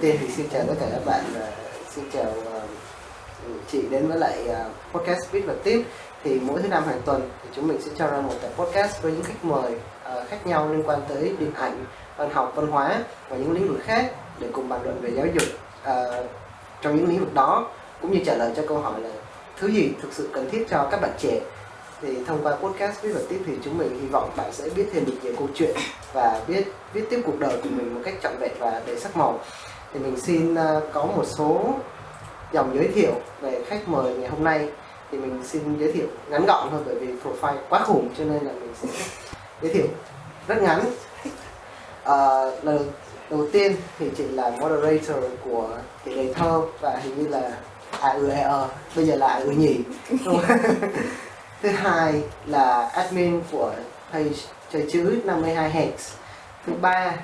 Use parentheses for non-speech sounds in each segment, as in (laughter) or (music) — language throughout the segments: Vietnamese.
tiên thì xin chào tất cả các bạn và xin chào ờ, ừ, chị đến với lại ờ, podcast viết và tiếp thì mỗi thứ năm hàng tuần thì chúng mình sẽ cho ra một tập podcast với những khách mời ờ, khác nhau liên quan tới điện ảnh, văn học, văn hóa và những lĩnh vực khác để cùng bàn luận về giáo dục trong những lĩnh vực đó, cũng như trả lời cho câu hỏi là thứ gì thực sự cần thiết cho các bạn trẻ. Thì thông qua podcast viết và tiếp thì chúng mình hy vọng bạn sẽ biết thêm được nhiều câu chuyện và biết viết tiếp cuộc đời của mình một cách trọn vẹn và đầy sắc màu thì mình xin uh, có một số dòng giới thiệu về khách mời ngày hôm nay. Thì mình xin giới thiệu ngắn gọn thôi bởi vì profile quá khủng cho nên là mình sẽ giới thiệu rất ngắn. Uh, lần đầu tiên thì chị là moderator của cái đề thơ và hình như là à ừ e ờ. Bây giờ là à ừ nhỉ thứ hai là admin của page chơi chữ 52 hex thứ ba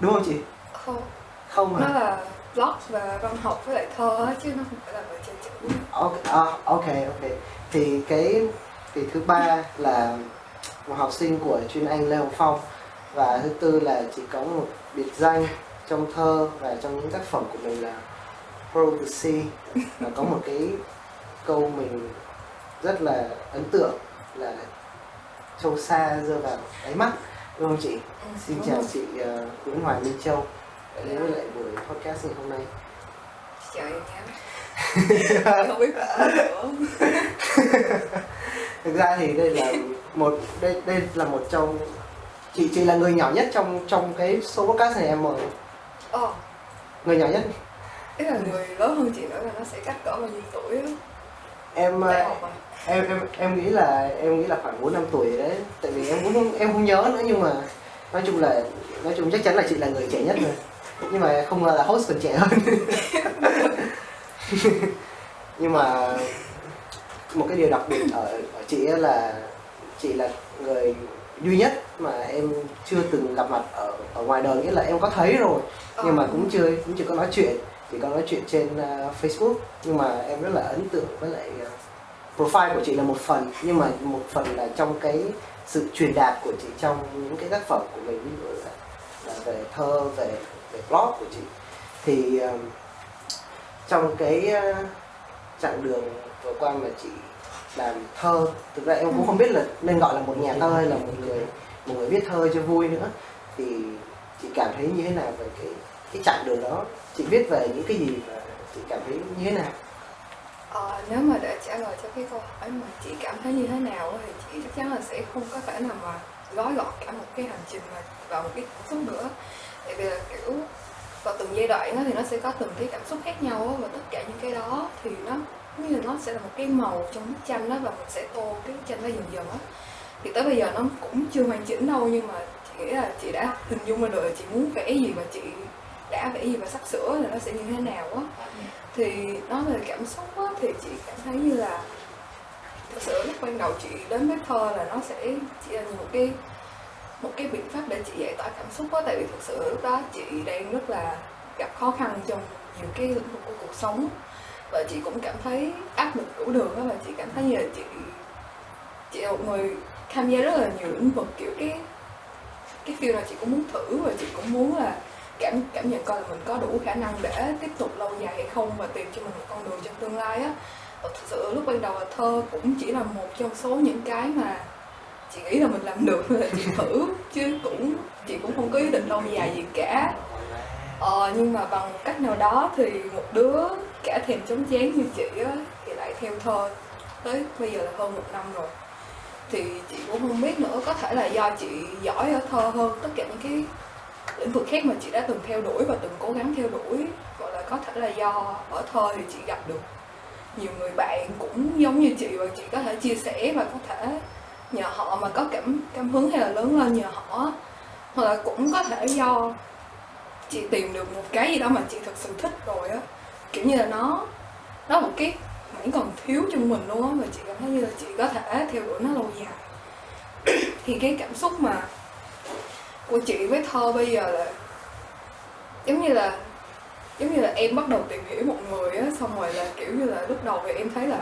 đúng không chị? Không không nó là blog và văn học với lại thơ chứ nó không phải là về chơi chữ. Ok à, ok ok. Thì cái thì thứ ba là một học sinh của chuyên anh Lê Hồng Phong và thứ tư là chỉ có một biệt danh trong thơ và trong những tác phẩm của mình là prophecy và có một cái câu mình rất là ấn tượng là châu xa rơi vào đáy mắt. Đúng không chị? Ừ, xin chào rồi. chị uh, Nguyễn Hoàng Minh Châu đã đến với lại buổi podcast ngày hôm nay. Chào em (laughs) không biết (laughs) thực ra thì đây là một đây đây là một trong chị chị là người nhỏ nhất trong trong cái số podcast này em mời. Ờ. Người nhỏ nhất. Ý là người lớn hơn chị nữa là nó sẽ cách cỡ bao nhiêu tuổi em ờ, à? em em em nghĩ là em nghĩ là khoảng bốn năm tuổi đấy. Tại vì em cũng em không nhớ nữa nhưng mà nói chung là nói chung chắc chắn là chị là người trẻ nhất rồi nhưng mà không ngờ là host còn trẻ hơn. (laughs) Nhưng mà một cái điều đặc biệt ở, ở chị ấy là chị là người duy nhất mà em chưa từng gặp mặt ở ở ngoài đời nghĩa là em có thấy rồi nhưng mà cũng chưa cũng chưa có nói chuyện chỉ có nói chuyện trên uh, Facebook. Nhưng mà em rất là ấn tượng với lại uh, profile của chị là một phần nhưng mà một phần là trong cái sự truyền đạt của chị trong những cái tác phẩm của mình ví dụ là, là về thơ về về blog của chị. Thì trong cái uh, chặng đường vừa qua mà chị làm thơ thực ra em cũng không biết là nên gọi là một nhà thơ hay là một người một người viết thơ cho vui nữa. Thì chị cảm thấy như thế nào về cái cái chặng đường đó? Chị viết về những cái gì và chị cảm thấy như thế nào? Ờ, nếu mà để trả lời cho cái câu hỏi mà chị cảm thấy như thế nào thì chị chắc chắn là sẽ không có thể nào mà gói gọn cả một cái hành trình mà vào một cái cảm xúc nữa tại vì là kiểu vào từng giai đoạn đó thì nó sẽ có từng cái cảm xúc khác nhau và tất cả những cái đó thì nó như là nó sẽ là một cái màu trong bức tranh đó và mình sẽ tô cái bức tranh đó dần dần á. Thì tới bây giờ nó cũng chưa hoàn chỉnh đâu nhưng mà chị nghĩ là chị đã hình dung ra được là chị muốn vẽ gì và chị đã vẽ gì và sắp sửa là nó sẽ như thế nào á. Thì nói về cảm xúc á, thì chị cảm thấy như là thực sự lúc ban đầu chị đến với thơ là nó sẽ chỉ là một cái một cái biện pháp để chị giải tỏa cảm xúc đó tại vì thực sự lúc đó chị đang rất là gặp khó khăn trong nhiều cái lĩnh vực của cuộc sống. Và chị cũng cảm thấy áp lực đủ đường đó và chị cảm thấy như là chị chị là một người tham gia rất là nhiều lĩnh vực, kiểu cái cái phiêu là chị cũng muốn thử và chị cũng muốn là cảm cảm nhận coi là mình có đủ khả năng để tiếp tục lâu dài hay không và tìm cho mình một con đường trong tương lai á. Thực sự lúc ban đầu là thơ cũng chỉ là một trong số những cái mà chị nghĩ là mình làm được là chị thử chứ cũng chị cũng không có ý định lâu dài gì cả. Ờ, nhưng mà bằng cách nào đó thì một đứa cả thèm chống chán như chị á thì lại theo thơ tới bây giờ là hơn một năm rồi. Thì chị cũng không biết nữa có thể là do chị giỏi ở thơ hơn tất cả những cái lĩnh vực khác mà chị đã từng theo đuổi và từng cố gắng theo đuổi. Gọi là có thể là do ở thơ thì chị gặp được nhiều người bạn cũng giống như chị và chị có thể chia sẻ và có thể nhờ họ mà có cảm cảm hứng hay là lớn lên nhờ họ hoặc là cũng có thể do chị tìm được một cái gì đó mà chị thực sự thích rồi á. Kiểu như là nó nó một cái mảnh còn thiếu trong mình luôn á, mà chị cảm thấy như là chị có thể theo đuổi nó lâu dài. (clears throat) Thì cái cảm xúc mà của chị với thơ bây giờ là giống như là, giống như là em bắt đầu tìm hiểu một người á, xong rồi là kiểu như là lúc đầu thì em thấy là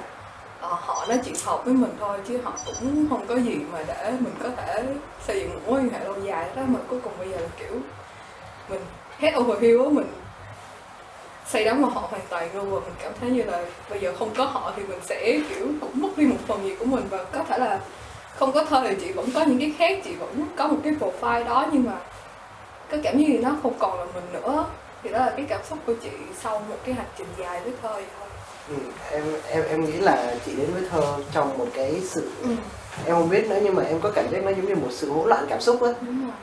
Ờ, họ nói chuyện hợp với mình thôi, chứ họ cũng không có gì mà để mình có thể xây dựng một mối quan hệ lâu dài đó mà cuối cùng bây giờ là, kiểu, mình hết over hill á, mình say đắm vào họ hoàn toàn luôn. Và mình cảm thấy như là bây giờ không có họ thì mình sẽ, kiểu, cũng mất đi một phần gì của mình. Và có thể là không có thơ thì chị vẫn có những cái khác, chị vẫn có một cái profile đó, nhưng mà cái cảm giác gì nó không còn là mình nữa. Thì đó là cái cảm xúc của chị sau một cái hành trình dài với thơ vậy thôi ừ, em em em nghĩ là chị đến với thơ trong một cái sự ừ. em không biết nữa nhưng mà em có cảm giác nó giống như một sự hỗn loạn cảm xúc rồi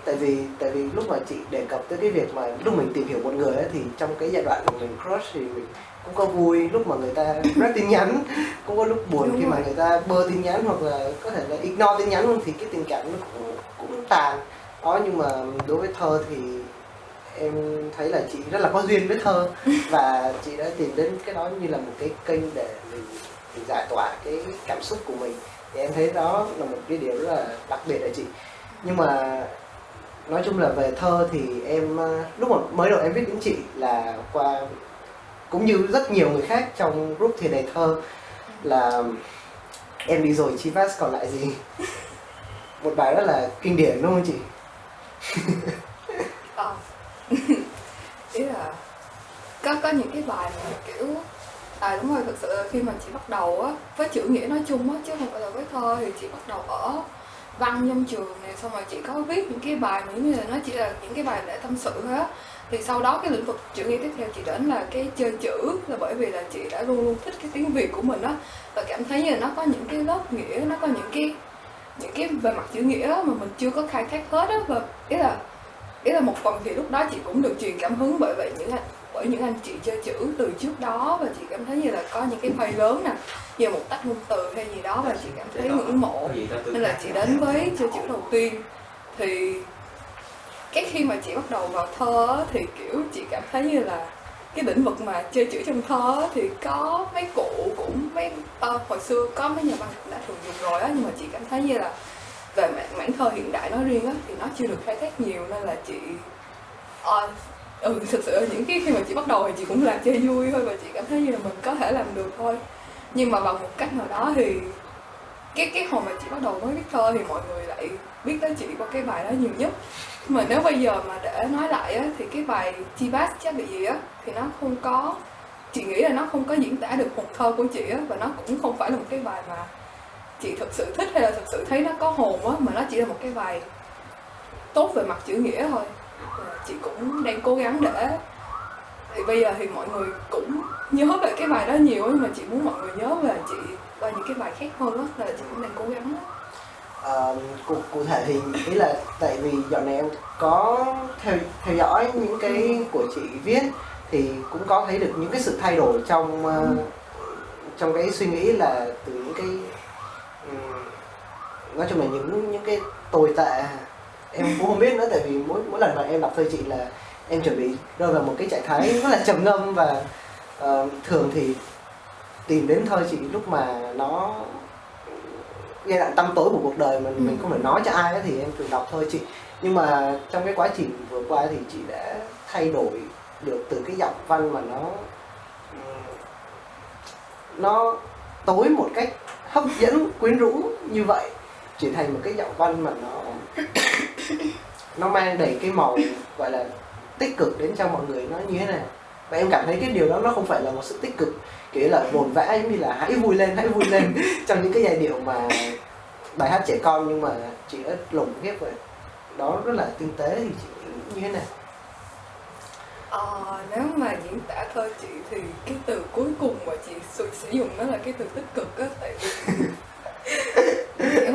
tại vì tại vì lúc mà chị đề cập tới cái việc mà lúc mình tìm hiểu một người ấy, thì trong cái giai đoạn mà mình crush thì mình cũng có vui lúc mà người ta rep tin nhắn cũng có lúc buồn Đúng khi mà rồi. người ta bơ tin nhắn hoặc là có thể là ignore tin nhắn luôn thì cái tình cảm nó cũng cũng tàn đó nhưng mà đối với thơ thì em thấy là chị rất là có duyên với thơ. (laughs) Và chị đã tìm đến cái đó như là một cái kênh để mình, mình giải tỏa cái cảm xúc của mình. Thì em thấy đó là một cái điều rất là đặc biệt ở chị. Nhưng mà nói chung là về thơ thì em ờ, lúc mà mới đầu em viết đến chị là qua cũng như rất nhiều người khác trong group thì đầy thơ là em đi rồi Chivas còn lại gì? (laughs) Một bài rất là kinh điển đúng không chị (laughs) Ờ. ý là có có những cái bài mà kiểu à đúng rồi, thực sự là khi mà chị bắt đầu á, với chữ nghĩa nói chung á, chứ không phải là với thơ thì chị bắt đầu ở văn trong trường này, xong rồi chị có viết những cái bài mà giống như là nó chỉ là những cái bài để tâm sự hết thì sau đó cái lĩnh vực chữ nghĩa tiếp theo chị đến là cái chơi chữ, là bởi vì là chị đã luôn luôn thích cái tiếng việt của mình á. Và cảm thấy như là nó có những cái lớp nghĩa, nó có những cái những cái về mặt chữ nghĩa mà mình chưa có khai thác hết á. Và ý là ý là một phần thì lúc đó chị cũng được truyền cảm hứng bởi vậy những bởi những anh chị chơi chữ từ trước đó và chị cảm thấy như là có những cái phây lớn nè như một tách ngôn từ hay gì đó và chị cảm thấy ngưỡng mộ. nên là chị đến với chơi chữ đầu tiên. Thì cái khi mà chị bắt đầu vào thơ thì kiểu chị cảm thấy như là cái lĩnh vực mà chơi chữ trong thơ thì có mấy cụ cũng mấy ờ, hồi xưa có mấy nhà văn cũng đã thường dùng rồi á nhưng mà chị cảm thấy như là về mảng, mảng thơ hiện đại nói riêng á thì nó chưa được khai thác nhiều nên là chị ờ, ừ thực sự những cái khi mà chị bắt đầu thì chị cũng làm chơi vui thôi và chị cảm thấy như là mình có thể làm được thôi. Nhưng mà bằng một cách nào đó thì cái cái hồi mà chị bắt đầu mới viết thơ thì mọi người lại biết tới chị qua cái bài đó nhiều nhất. Mà nếu bây giờ mà để nói lại á, thì cái bài chi bass chắc bị gì á, thì nó không có, chị nghĩ là nó không có diễn tả được hồn thơ của chị á, và nó cũng không phải là một cái bài mà chị thực sự thích hay là thực sự thấy nó có hồn á, mà nó chỉ là một cái bài tốt về mặt chữ nghĩa thôi chị cũng đang cố gắng để thì bây giờ thì mọi người cũng nhớ về cái bài đó nhiều nhưng mà chị muốn mọi người nhớ về chị qua những cái bài khác hơn nên là chị cũng đang cố gắng á. Ờ, cụ, cụ thể thì ý là tại vì dạo này em có theo theo dõi những cái của chị viết thì cũng có thấy được những cái sự thay đổi trong ờ, trong cái suy nghĩ là từ những cái nói chung là những những cái tồi tệ em cũng không biết nữa tại vì mỗi mỗi lần mà em đọc thơ chị là em chuẩn bị rơi vào một cái trạng thái rất là trầm ngâm và ờ, thường thì tìm đến thơ chị lúc mà nó giai đoạn tăm tối của cuộc đời mình Ừ. mình không thể nói cho ai á thì em thường đọc thơ chị nhưng mà trong cái quá trình vừa qua thì chị đã thay đổi được từ cái giọng văn mà nó nó tối một cách hấp dẫn quyến rũ như vậy chuyển thành một cái giọng văn mà nó nó mang đầy cái màu gọi là tích cực đến cho mọi người nó như thế này. Và em cảm thấy cái điều đó nó không phải là một sự tích cực kiểu là vồn vã giống như là hãy vui lên hãy vui lên. (laughs) Trong những cái giai điệu mà bài hát trẻ con nhưng mà chị đã lồng ghép vào đó rất là tinh tế thì chị như thế này. Ờ, nếu mà diễn tả thơ chị thì cái từ cuối cùng mà chị sử, dụng đó là cái từ tích cực á tại vì (laughs)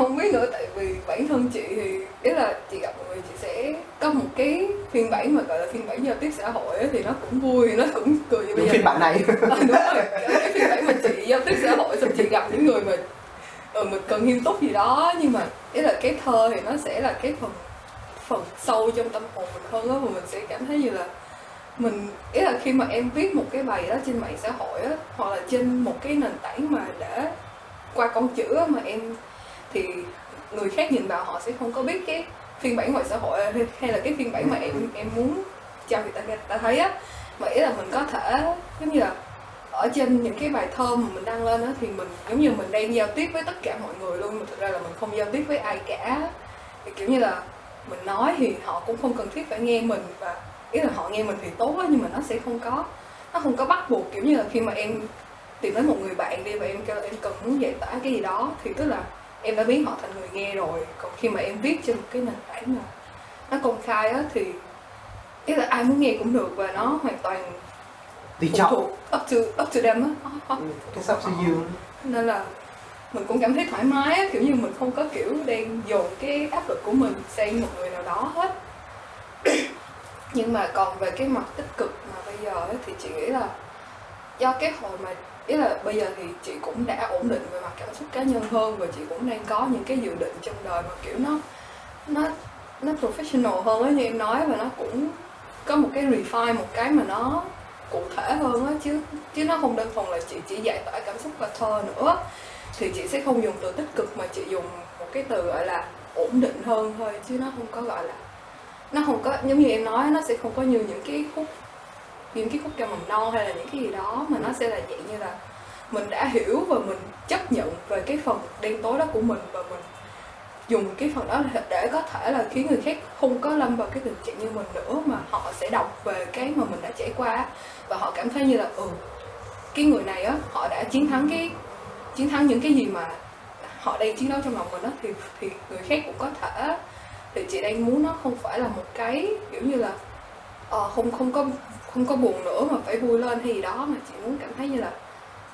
không biết nữa tại vì bản thân chị thì ý là chị gặp mọi người chị sẽ có một cái phiên bản mà gọi là phiên bản giao tiếp xã hội á, thì nó cũng vui nó cũng cười những phiên bản này. (laughs) Ờ, đúng rồi cái, phiên bản mà chị giao tiếp xã hội xong chị gặp những người mà ừ, mình cần nghiêm túc gì đó nhưng mà ý là cái thơ thì nó sẽ là cái phần phần sâu trong tâm hồn mình hơn á và mình sẽ cảm thấy như là mình ý là khi mà em viết một cái bài đó trên mạng xã hội á hoặc là trên một cái nền tảng mà để qua con chữ á, mà em thì người khác nhìn vào họ sẽ không có biết cái phiên bản ngoài xã hội hay- là cái phiên bản mà em em muốn cho người ta người ta thấy á. Mà ý là mình có thể, giống như là, ở trên những cái bài thơ mà mình đăng lên á, thì mình, giống như mình đang giao tiếp với tất cả mọi người luôn, mà thực ra là mình không giao tiếp với ai cả. Thì kiểu như là mình nói thì họ cũng không cần thiết phải nghe mình và ý là họ nghe mình thì tốt á, nhưng mà nó sẽ không có, nó không có bắt buộc. Kiểu như là khi mà em tìm đến một người bạn đi và em kêu là em cần muốn giải tỏa cái gì đó, thì tức là em đã biến họ thành người nghe rồi. Còn khi mà em viết trên một cái nền tảng mà nó công khai á thì ý là ai muốn nghe cũng được và nó hoàn toàn tùy chọn. up to up to them á. Ừ, cái sắp to you nên là mình cũng cảm thấy thoải mái á, kiểu như mình không có kiểu đang dồn cái áp lực của mình sang một người nào đó hết. (clears throat) Nhưng mà còn về cái mặt tích cực mà bây giờ ấy, thì chị nghĩ là do cái hồi mà ý là bây giờ thì chị cũng đã ổn định về mặt cảm xúc cá nhân hơn và chị cũng đang có những cái dự định trong đời mà, kiểu, nó nó nó professional hơn á, như em nói, và nó cũng có một cái refine, một cái mà nó cụ thể hơn á, chứ chứ nó không đơn thuần là chị chỉ giải tỏa cảm xúc qua thơ nữa. Thì chị sẽ không dùng từ tích cực mà chị dùng một cái từ gọi là ổn định hơn thôi, chứ nó không có gọi là, nó không có, giống như em nói nó sẽ không có như những cái khúc những cái khúc cho mầm non hay là những cái gì đó mà nó sẽ là dạng như là mình đã hiểu và mình chấp nhận về cái phần đen tối đó của mình và mình dùng cái phần đó để có thể là khiến người khác không có lâm vào cái tình trạng như mình nữa mà họ sẽ đọc về cái mà mình đã trải qua. Và họ cảm thấy như là ừ cái người này á họ đã chiến thắng cái chiến thắng những cái gì mà họ đang chiến đấu trong lòng mình đó thì thì người khác cũng có thể thì chị đang muốn nó không phải là một cái kiểu như là uh, không không có không có buồn nữa mà phải vui lên hay gì đó mà chị muốn cảm thấy như là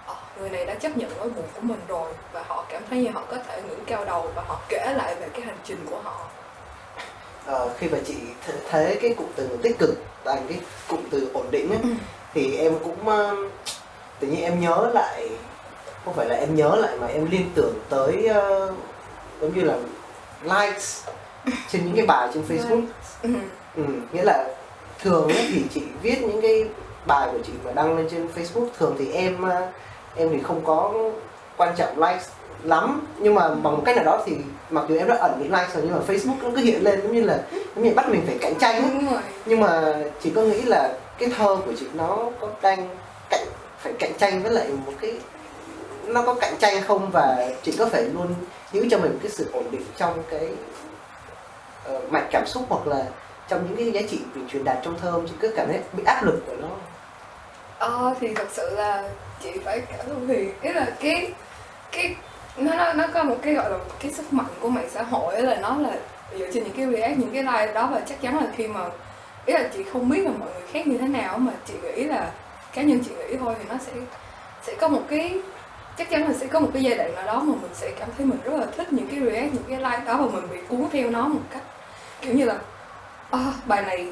ờ, người này đã chấp nhận nỗi buồn của mình rồi và họ cảm thấy như họ có thể ngẩng cao đầu và họ kể lại về cái hành trình của họ Ờ, khi mà chị th- thấy cái cụm từ tích cực thành cái cụm từ ổn định ấy, Ừ. thì em cũng ờ, tự nhiên em nhớ lại không phải là em nhớ lại mà em liên tưởng tới ờ, giống như là likes trên những cái bài trên Facebook ừ. ừ, nghĩa là thường ấy, thì chị viết những cái bài của chị mà đăng lên trên Facebook. Thường thì em ờ, em thì không có quan trọng likes lắm. Nhưng mà bằng một cách nào đó thì mặc dù em đã ẩn những likes rồi nhưng mà Facebook nó cứ hiện lên giống như là giống như bắt mình phải cạnh tranh ấy. nhưng mà chị có nghĩ là cái thơ của chị nó có đang cạnh phải cạnh tranh với lại một cái nó có cạnh tranh không? Và chị có phải luôn giữ cho mình cái sự ổn định trong cái uh, mạch cảm xúc hoặc là trong những cái giá trị mình truyền đạt trong thơ không? chị cứ cảm thấy bị áp lực của nó Ờ thì thật sự là chị phải cảm thông vì ý là cái cái, nó nó nó có một cái gọi là cái sức mạnh của mạng xã hội ấy là nó là dựa trên những cái react, những cái like đó, và chắc chắn là khi mà, ý là chị không biết là mọi người khác như thế nào mà chị nghĩ là cá nhân chị nghĩ thôi thì nó sẽ sẽ có một cái, chắc chắn là sẽ có một cái giai đoạn nào đó mà mình sẽ cảm thấy mình rất là thích những cái react, những cái like đó, và mình bị cuốn theo nó một cách, kiểu như là "Ờ, bài này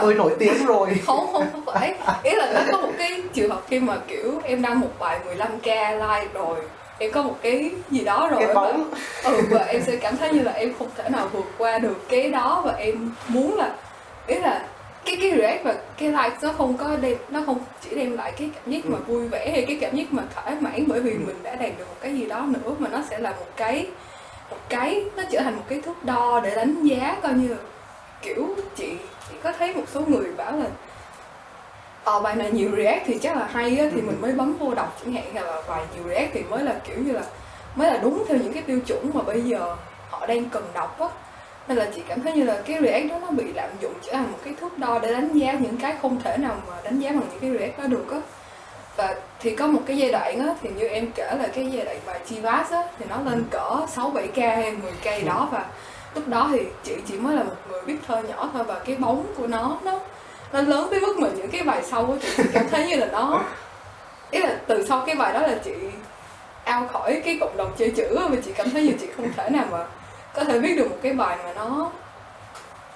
tôi nổi tiếng rồi. (laughs) Không không không phải. Ý là nó có một cái trường hợp khi mà kiểu em đăng một bài 15k like rồi em có một cái gì đó rồi cái mà- bóng. Ừ và em sẽ cảm thấy như là em không thể nào vượt qua được cái đó và em muốn là ý là cái cái react và cái like nó không có đem nó không chỉ đem lại cái cảm giác mà Ừ. vui vẻ hay cái cảm giác mà thỏa mãn bởi vì mình đã đạt được một cái gì đó nữa mà nó sẽ là một cái một cái nó trở thành một cái thước đo để đánh giá coi như là kiểu chị chị có thấy một số người bảo là ờ bài này nhiều react thì chắc là hay á, thì Ừ. mình mới bấm vô đọc chẳng hạn là bài nhiều react thì mới là kiểu như là mới là đúng theo những cái tiêu chuẩn mà bây giờ họ đang cần đọc á nên là chị cảm thấy như là cái react đó nó bị lạm dụng trở thành một cái thước đo để đánh giá những cái không thể nào mà đánh giá bằng những cái react đó được á và thì có một cái giai đoạn á thì như em kể là cái giai đoạn bài Chivas á thì nó lên cỡ 6 7 k hay 10 k gì đó và lúc đó thì chị chỉ mới là một người viết thơ nhỏ thôi và cái bóng của nó nó nó lớn tới mức mà những cái bài sau của chị chị cảm thấy như là nó ý là từ sau cái bài đó là chị ao khỏi cái cộng đồng chơi chữ mà và chị cảm thấy như chị không thể nào mà có thể viết được một cái bài mà nó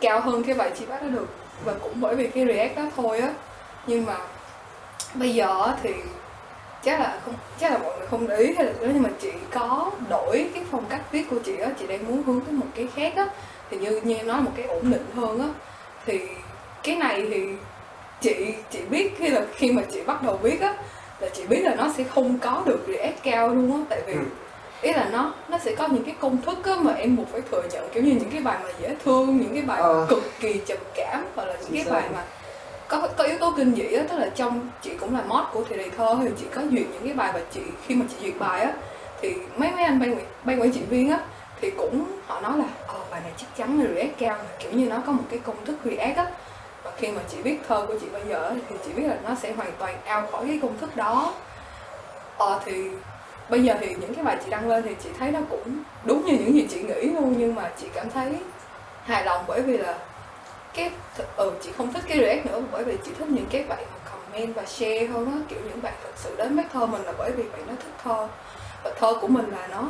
cao hơn cái bài chị bát đó được. Và cũng bởi vì cái react đó thôi á. Nhưng mà bây giờ thì chắc là không, chắc là mọi không để ý hay là thế nhưng mà chị có đổi cái phong cách viết của chị á chị đang muốn hướng tới một cái khác á thì như như em nói một cái ổn định hơn á thì cái này thì chị chị biết khi là khi mà chị bắt đầu viết á là chị biết là nó sẽ không có được react cao luôn á tại vì Ừ. ý là nó nó sẽ có những cái công thức á mà em buộc phải thừa nhận kiểu như những cái bài mà dễ thương những cái bài Ờ. cực kỳ trầm cảm hoặc là những Chính cái xác. bài mà có có yếu tố kinh dị á, tức là trong, chị cũng là mod của thì đề thơ, thì chị có duyệt những cái bài và chị, khi mà chị duyệt bài á, thì mấy mấy anh ban ban quản trị viên á, thì cũng họ nói là ờ bài này chắc chắn là react cao mà kiểu như nó có một cái công thức react á. Và khi mà chị viết thơ của chị bây giờ thì chị biết là nó sẽ hoàn toàn out khỏi cái công thức đó. Ờ thì bây giờ thì những cái bài chị đăng lên thì chị thấy nó cũng đúng như những gì chị nghĩ luôn, nhưng mà chị cảm thấy hài lòng bởi vì là cái ừ ờ, chị không thích cái react nữa bởi vì chị thích những cái bạn mà comment và share hơn á kiểu những bạn thật sự đến với thơ mình là bởi vì bạn nó thích thơ và thơ của mình là nó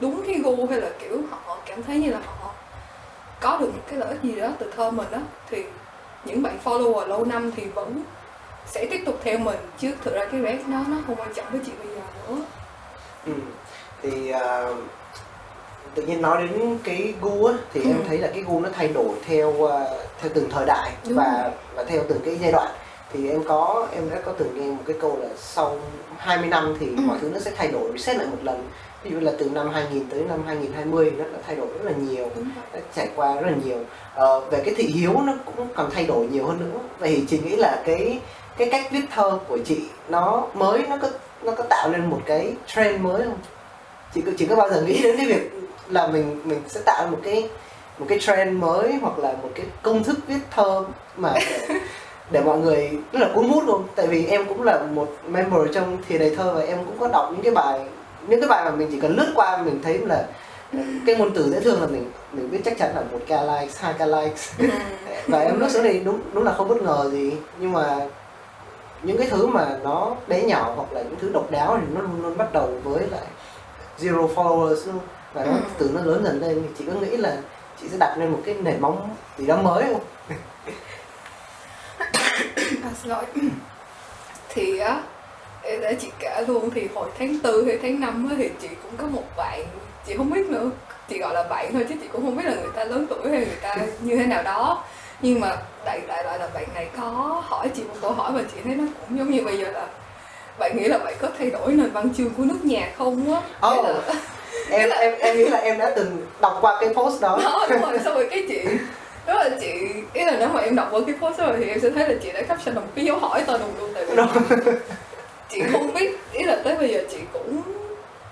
đúng cái gu hay là kiểu họ cảm thấy như là họ có được một cái lợi ích gì đó từ thơ mình á thì những bạn follower lâu năm thì vẫn sẽ tiếp tục theo mình chứ thực ra cái react nó nó không quan trọng với chị bây giờ nữa ừ. thì uh, tự nhiên nói đến cái gu á thì ừ. em thấy là cái gu nó thay đổi theo uh, theo từng thời đại Đúng và rồi. và theo từng cái giai đoạn thì em có em đã có từng nghe một cái câu là sau 20 năm thì ừ. mọi thứ nó sẽ thay đổi reset lại một lần ví dụ là từ năm 2000 tới năm 2020 nó đã thay đổi rất là nhiều đã trải qua rất là nhiều ờ, về cái thị hiếu nó cũng còn thay đổi nhiều hơn nữa vậy thì chị nghĩ là cái cái cách viết thơ của chị nó mới nó có nó có tạo nên một cái trend mới không chị chị có bao giờ nghĩ đến cái việc là mình mình sẽ tạo một cái một cái trend mới hoặc là một cái công thức viết thơ mà để, để mọi người rất là cuốn hút luôn. Tại vì em cũng là một member trong thì đầy thơ và em cũng có đọc những cái bài những cái bài mà mình chỉ cần lướt qua mình thấy là cái ngôn từ dễ thương là mình mình biết chắc chắn là một ca likes hai ca likes. Ừ. (laughs) và em lướt xuống thì đúng đúng là không bất ngờ gì. Nhưng mà những cái thứ mà nó bé nhỏ hoặc là những thứ độc đáo thì nó luôn luôn bắt đầu với lại zero followers luôn và nó ừ. từ nó lớn dần lên chị có nghĩ là chị sẽ đặt lên một cái nền móng gì đó mới không à, xin lỗi thì á để chị kể luôn thì hồi tháng tư hay tháng năm thì chị cũng có một bạn chị không biết nữa chị gọi là bạn thôi chứ chị cũng không biết là người ta lớn tuổi hay người ta như thế nào đó nhưng mà đại đại loại là bạn này có hỏi chị một câu hỏi và chị thấy nó cũng giống như bây giờ là bạn nghĩ là bạn có thay đổi nền văn chương của nước nhà không á oh. là... em em em nghĩ là em đã từng đọc qua cái post đó. Đó đúng rồi xong rồi cái chị đó là chị ý là nếu mà em đọc qua cái post rồi thì em sẽ thấy là chị đã caption một cái dấu hỏi to đùng luôn tại vì (laughs) chị không biết ý là tới bây giờ chị cũng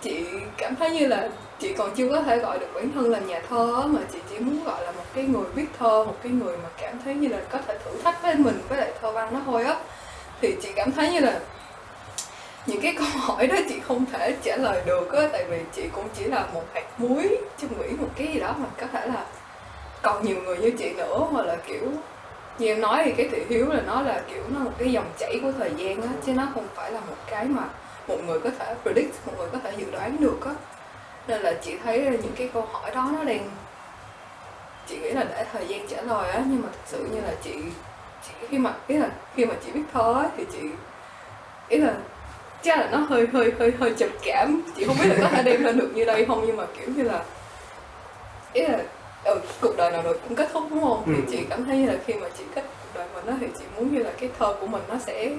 chị cảm thấy như là chị còn chưa có thể gọi được bản thân là nhà thơ mà chị chỉ muốn gọi là một cái người viết thơ một cái người mà cảm thấy như là có thể thử thách với mình với lại thơ văn nó thôi á. Thì chị cảm thấy như là những cái câu hỏi đó chị không thể trả lời được á tại vì chị cũng chỉ là một hạt muối trong nghĩ một cái gì đó mà có thể là còn nhiều người như chị nữa hoặc là kiểu như em nói thì cái thị hiếu là nó là kiểu nó một cái dòng chảy của thời gian á chứ nó không phải là một cái mà một người có thể predict một người có thể dự đoán được á. Nên là chị thấy những cái câu hỏi đó nó đang chị nghĩ là để thời gian trả lời á nhưng mà thực sự như là chị, chị khi mà ý là khi mà chị biết thơ á thì chị ý là chắc là nó hơi hơi hơi hơi trầm cảm. Chị không biết là có thể đem lên được như đây không nhưng mà kiểu như là ý là ừ, cuộc đời nào rồi cũng kết thúc đúng không? Ừ. thì chị cảm thấy là khi mà chị kết cuộc đời mình đó thì chị muốn như là cái thơ của mình nó sẽ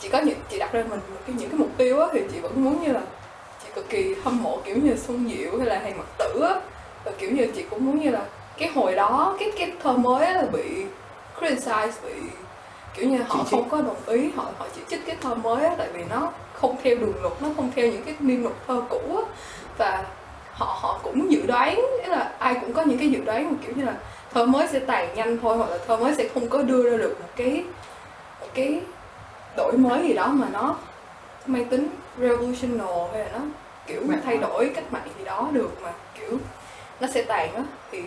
chị có những chị đặt ra mình cái những cái mục tiêu á thì chị vẫn muốn như là chị cực kỳ hâm mộ kiểu như Xuân Diệu hay là Hàng Mặt Tử á. Và kiểu như chị cũng muốn như là cái hồi đó cái cái thơ mới là bị criticize bị kiểu như họ không có đồng ý họ họ chỉ trích cái thơ mới á tại vì nó không theo đường luật nó không theo những cái niên luật thơ cũ á. Và họ họ cũng dự đoán ý là ai cũng có những cái dự đoán mà kiểu như là thơ mới sẽ tàn nhanh thôi hoặc là thơ mới sẽ không có đưa ra được một cái một cái đổi mới gì đó mà nó mang tính revolutional hay là nó kiểu mà thay đổi cách mạng gì đó được mà kiểu nó sẽ tàn á. Thì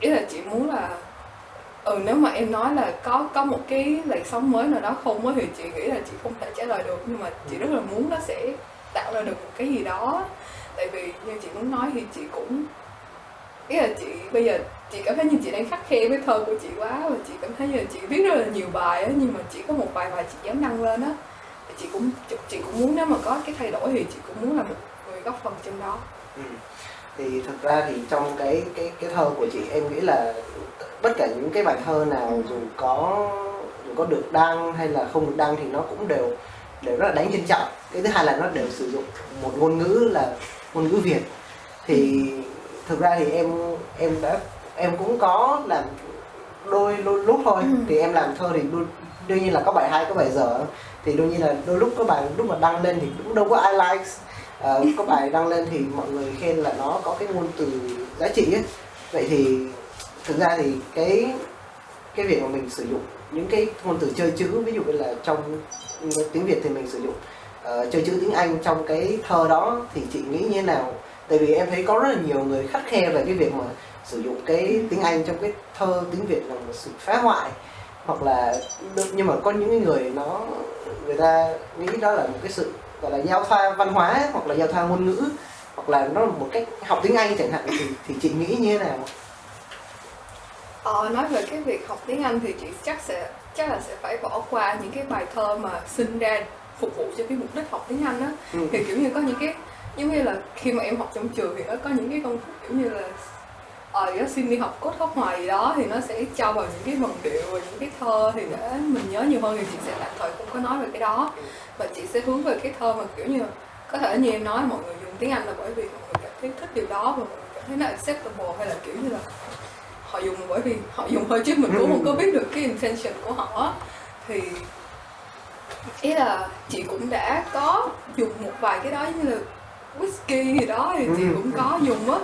ý là chị muốn là ừ nếu mà em nói là có có một cái làn sóng mới nào đó không mới thì chị nghĩ là chị không thể trả lời được. Nhưng mà chị rất là muốn nó sẽ tạo ra được một cái gì đó. Tại vì như chị muốn nói thì chị cũng, ý là chị, bây giờ chị cảm thấy như chị đang khắc khe với thơ của chị quá và chị cảm thấy như chị viết rất là nhiều bài á, nhưng mà chỉ có một vài bài chị dám đăng lên á. Chị cũng chị cũng muốn nếu mà có cái thay đổi thì chị cũng muốn là một người góp phần trong đó. Ừ thì thực ra thì trong cái cái cái thơ của chị em nghĩ là tất cả những cái bài thơ nào dù có dù có được đăng hay là không được đăng thì nó cũng đều đều rất là đáng trân trọng. Cái thứ hai là nó đều sử dụng một ngôn ngữ là ngôn ngữ việt. Thì thực ra thì em em đã em cũng có làm đôi đôi lúc thôi. Ừ. thì em làm thơ thì đôi, đương nhiên là có bài hay có bài dở. Thì đương nhiên là đôi lúc có bài lúc mà đăng lên thì cũng đâu có ai likes Ờ, có bài đăng lên thì mọi người khen là nó có cái ngôn từ giá trị ấy. Vậy thì thực ra thì cái cái việc mà mình sử dụng những cái ngôn từ chơi chữ ví dụ như là trong tiếng Việt thì mình sử dụng uh, chơi chữ tiếng Anh trong cái thơ đó thì chị nghĩ như thế nào? Tại vì em thấy có rất là nhiều người khắt khe về cái việc mà sử dụng cái tiếng Anh trong cái thơ tiếng Việt là một sự phá hoại hoặc là nhưng mà có những người nó người ta nghĩ đó là một cái sự gọi là giao thoa văn hóa hoặc là giao thoa ngôn ngữ hoặc là nó là một cách học tiếng Anh chẳng hạn thì thì chị nghĩ như thế nào? Ờ, nói về cái việc học tiếng Anh thì chị chắc sẽ chắc là sẽ phải bỏ qua những cái bài thơ mà sinh ra phục vụ cho cái mục đích học tiếng Anh á ừ. thì kiểu như có những cái giống như là khi mà em học trong trường thì nó có những cái công thức kiểu như là ờ uh, xin đi học cốt khóc hoài gì đó thì nó sẽ cho vào những cái vần điệu và những cái thơ thì để mình nhớ nhiều hơn thì chị sẽ tạm thời không có nói về cái đó. Và chị sẽ hướng về cái thơ mà kiểu như có thể như em nói mọi người dùng tiếng Anh là bởi vì mọi người cảm thấy thích điều đó và mọi người cảm thấy nó acceptable hay là kiểu như là họ dùng bởi vì họ dùng thôi chứ mình cũng không có biết được cái intention của họ thì ý là chị cũng đã có dùng một vài cái đó như là whisky gì đó thì chị ừ. cũng có dùng á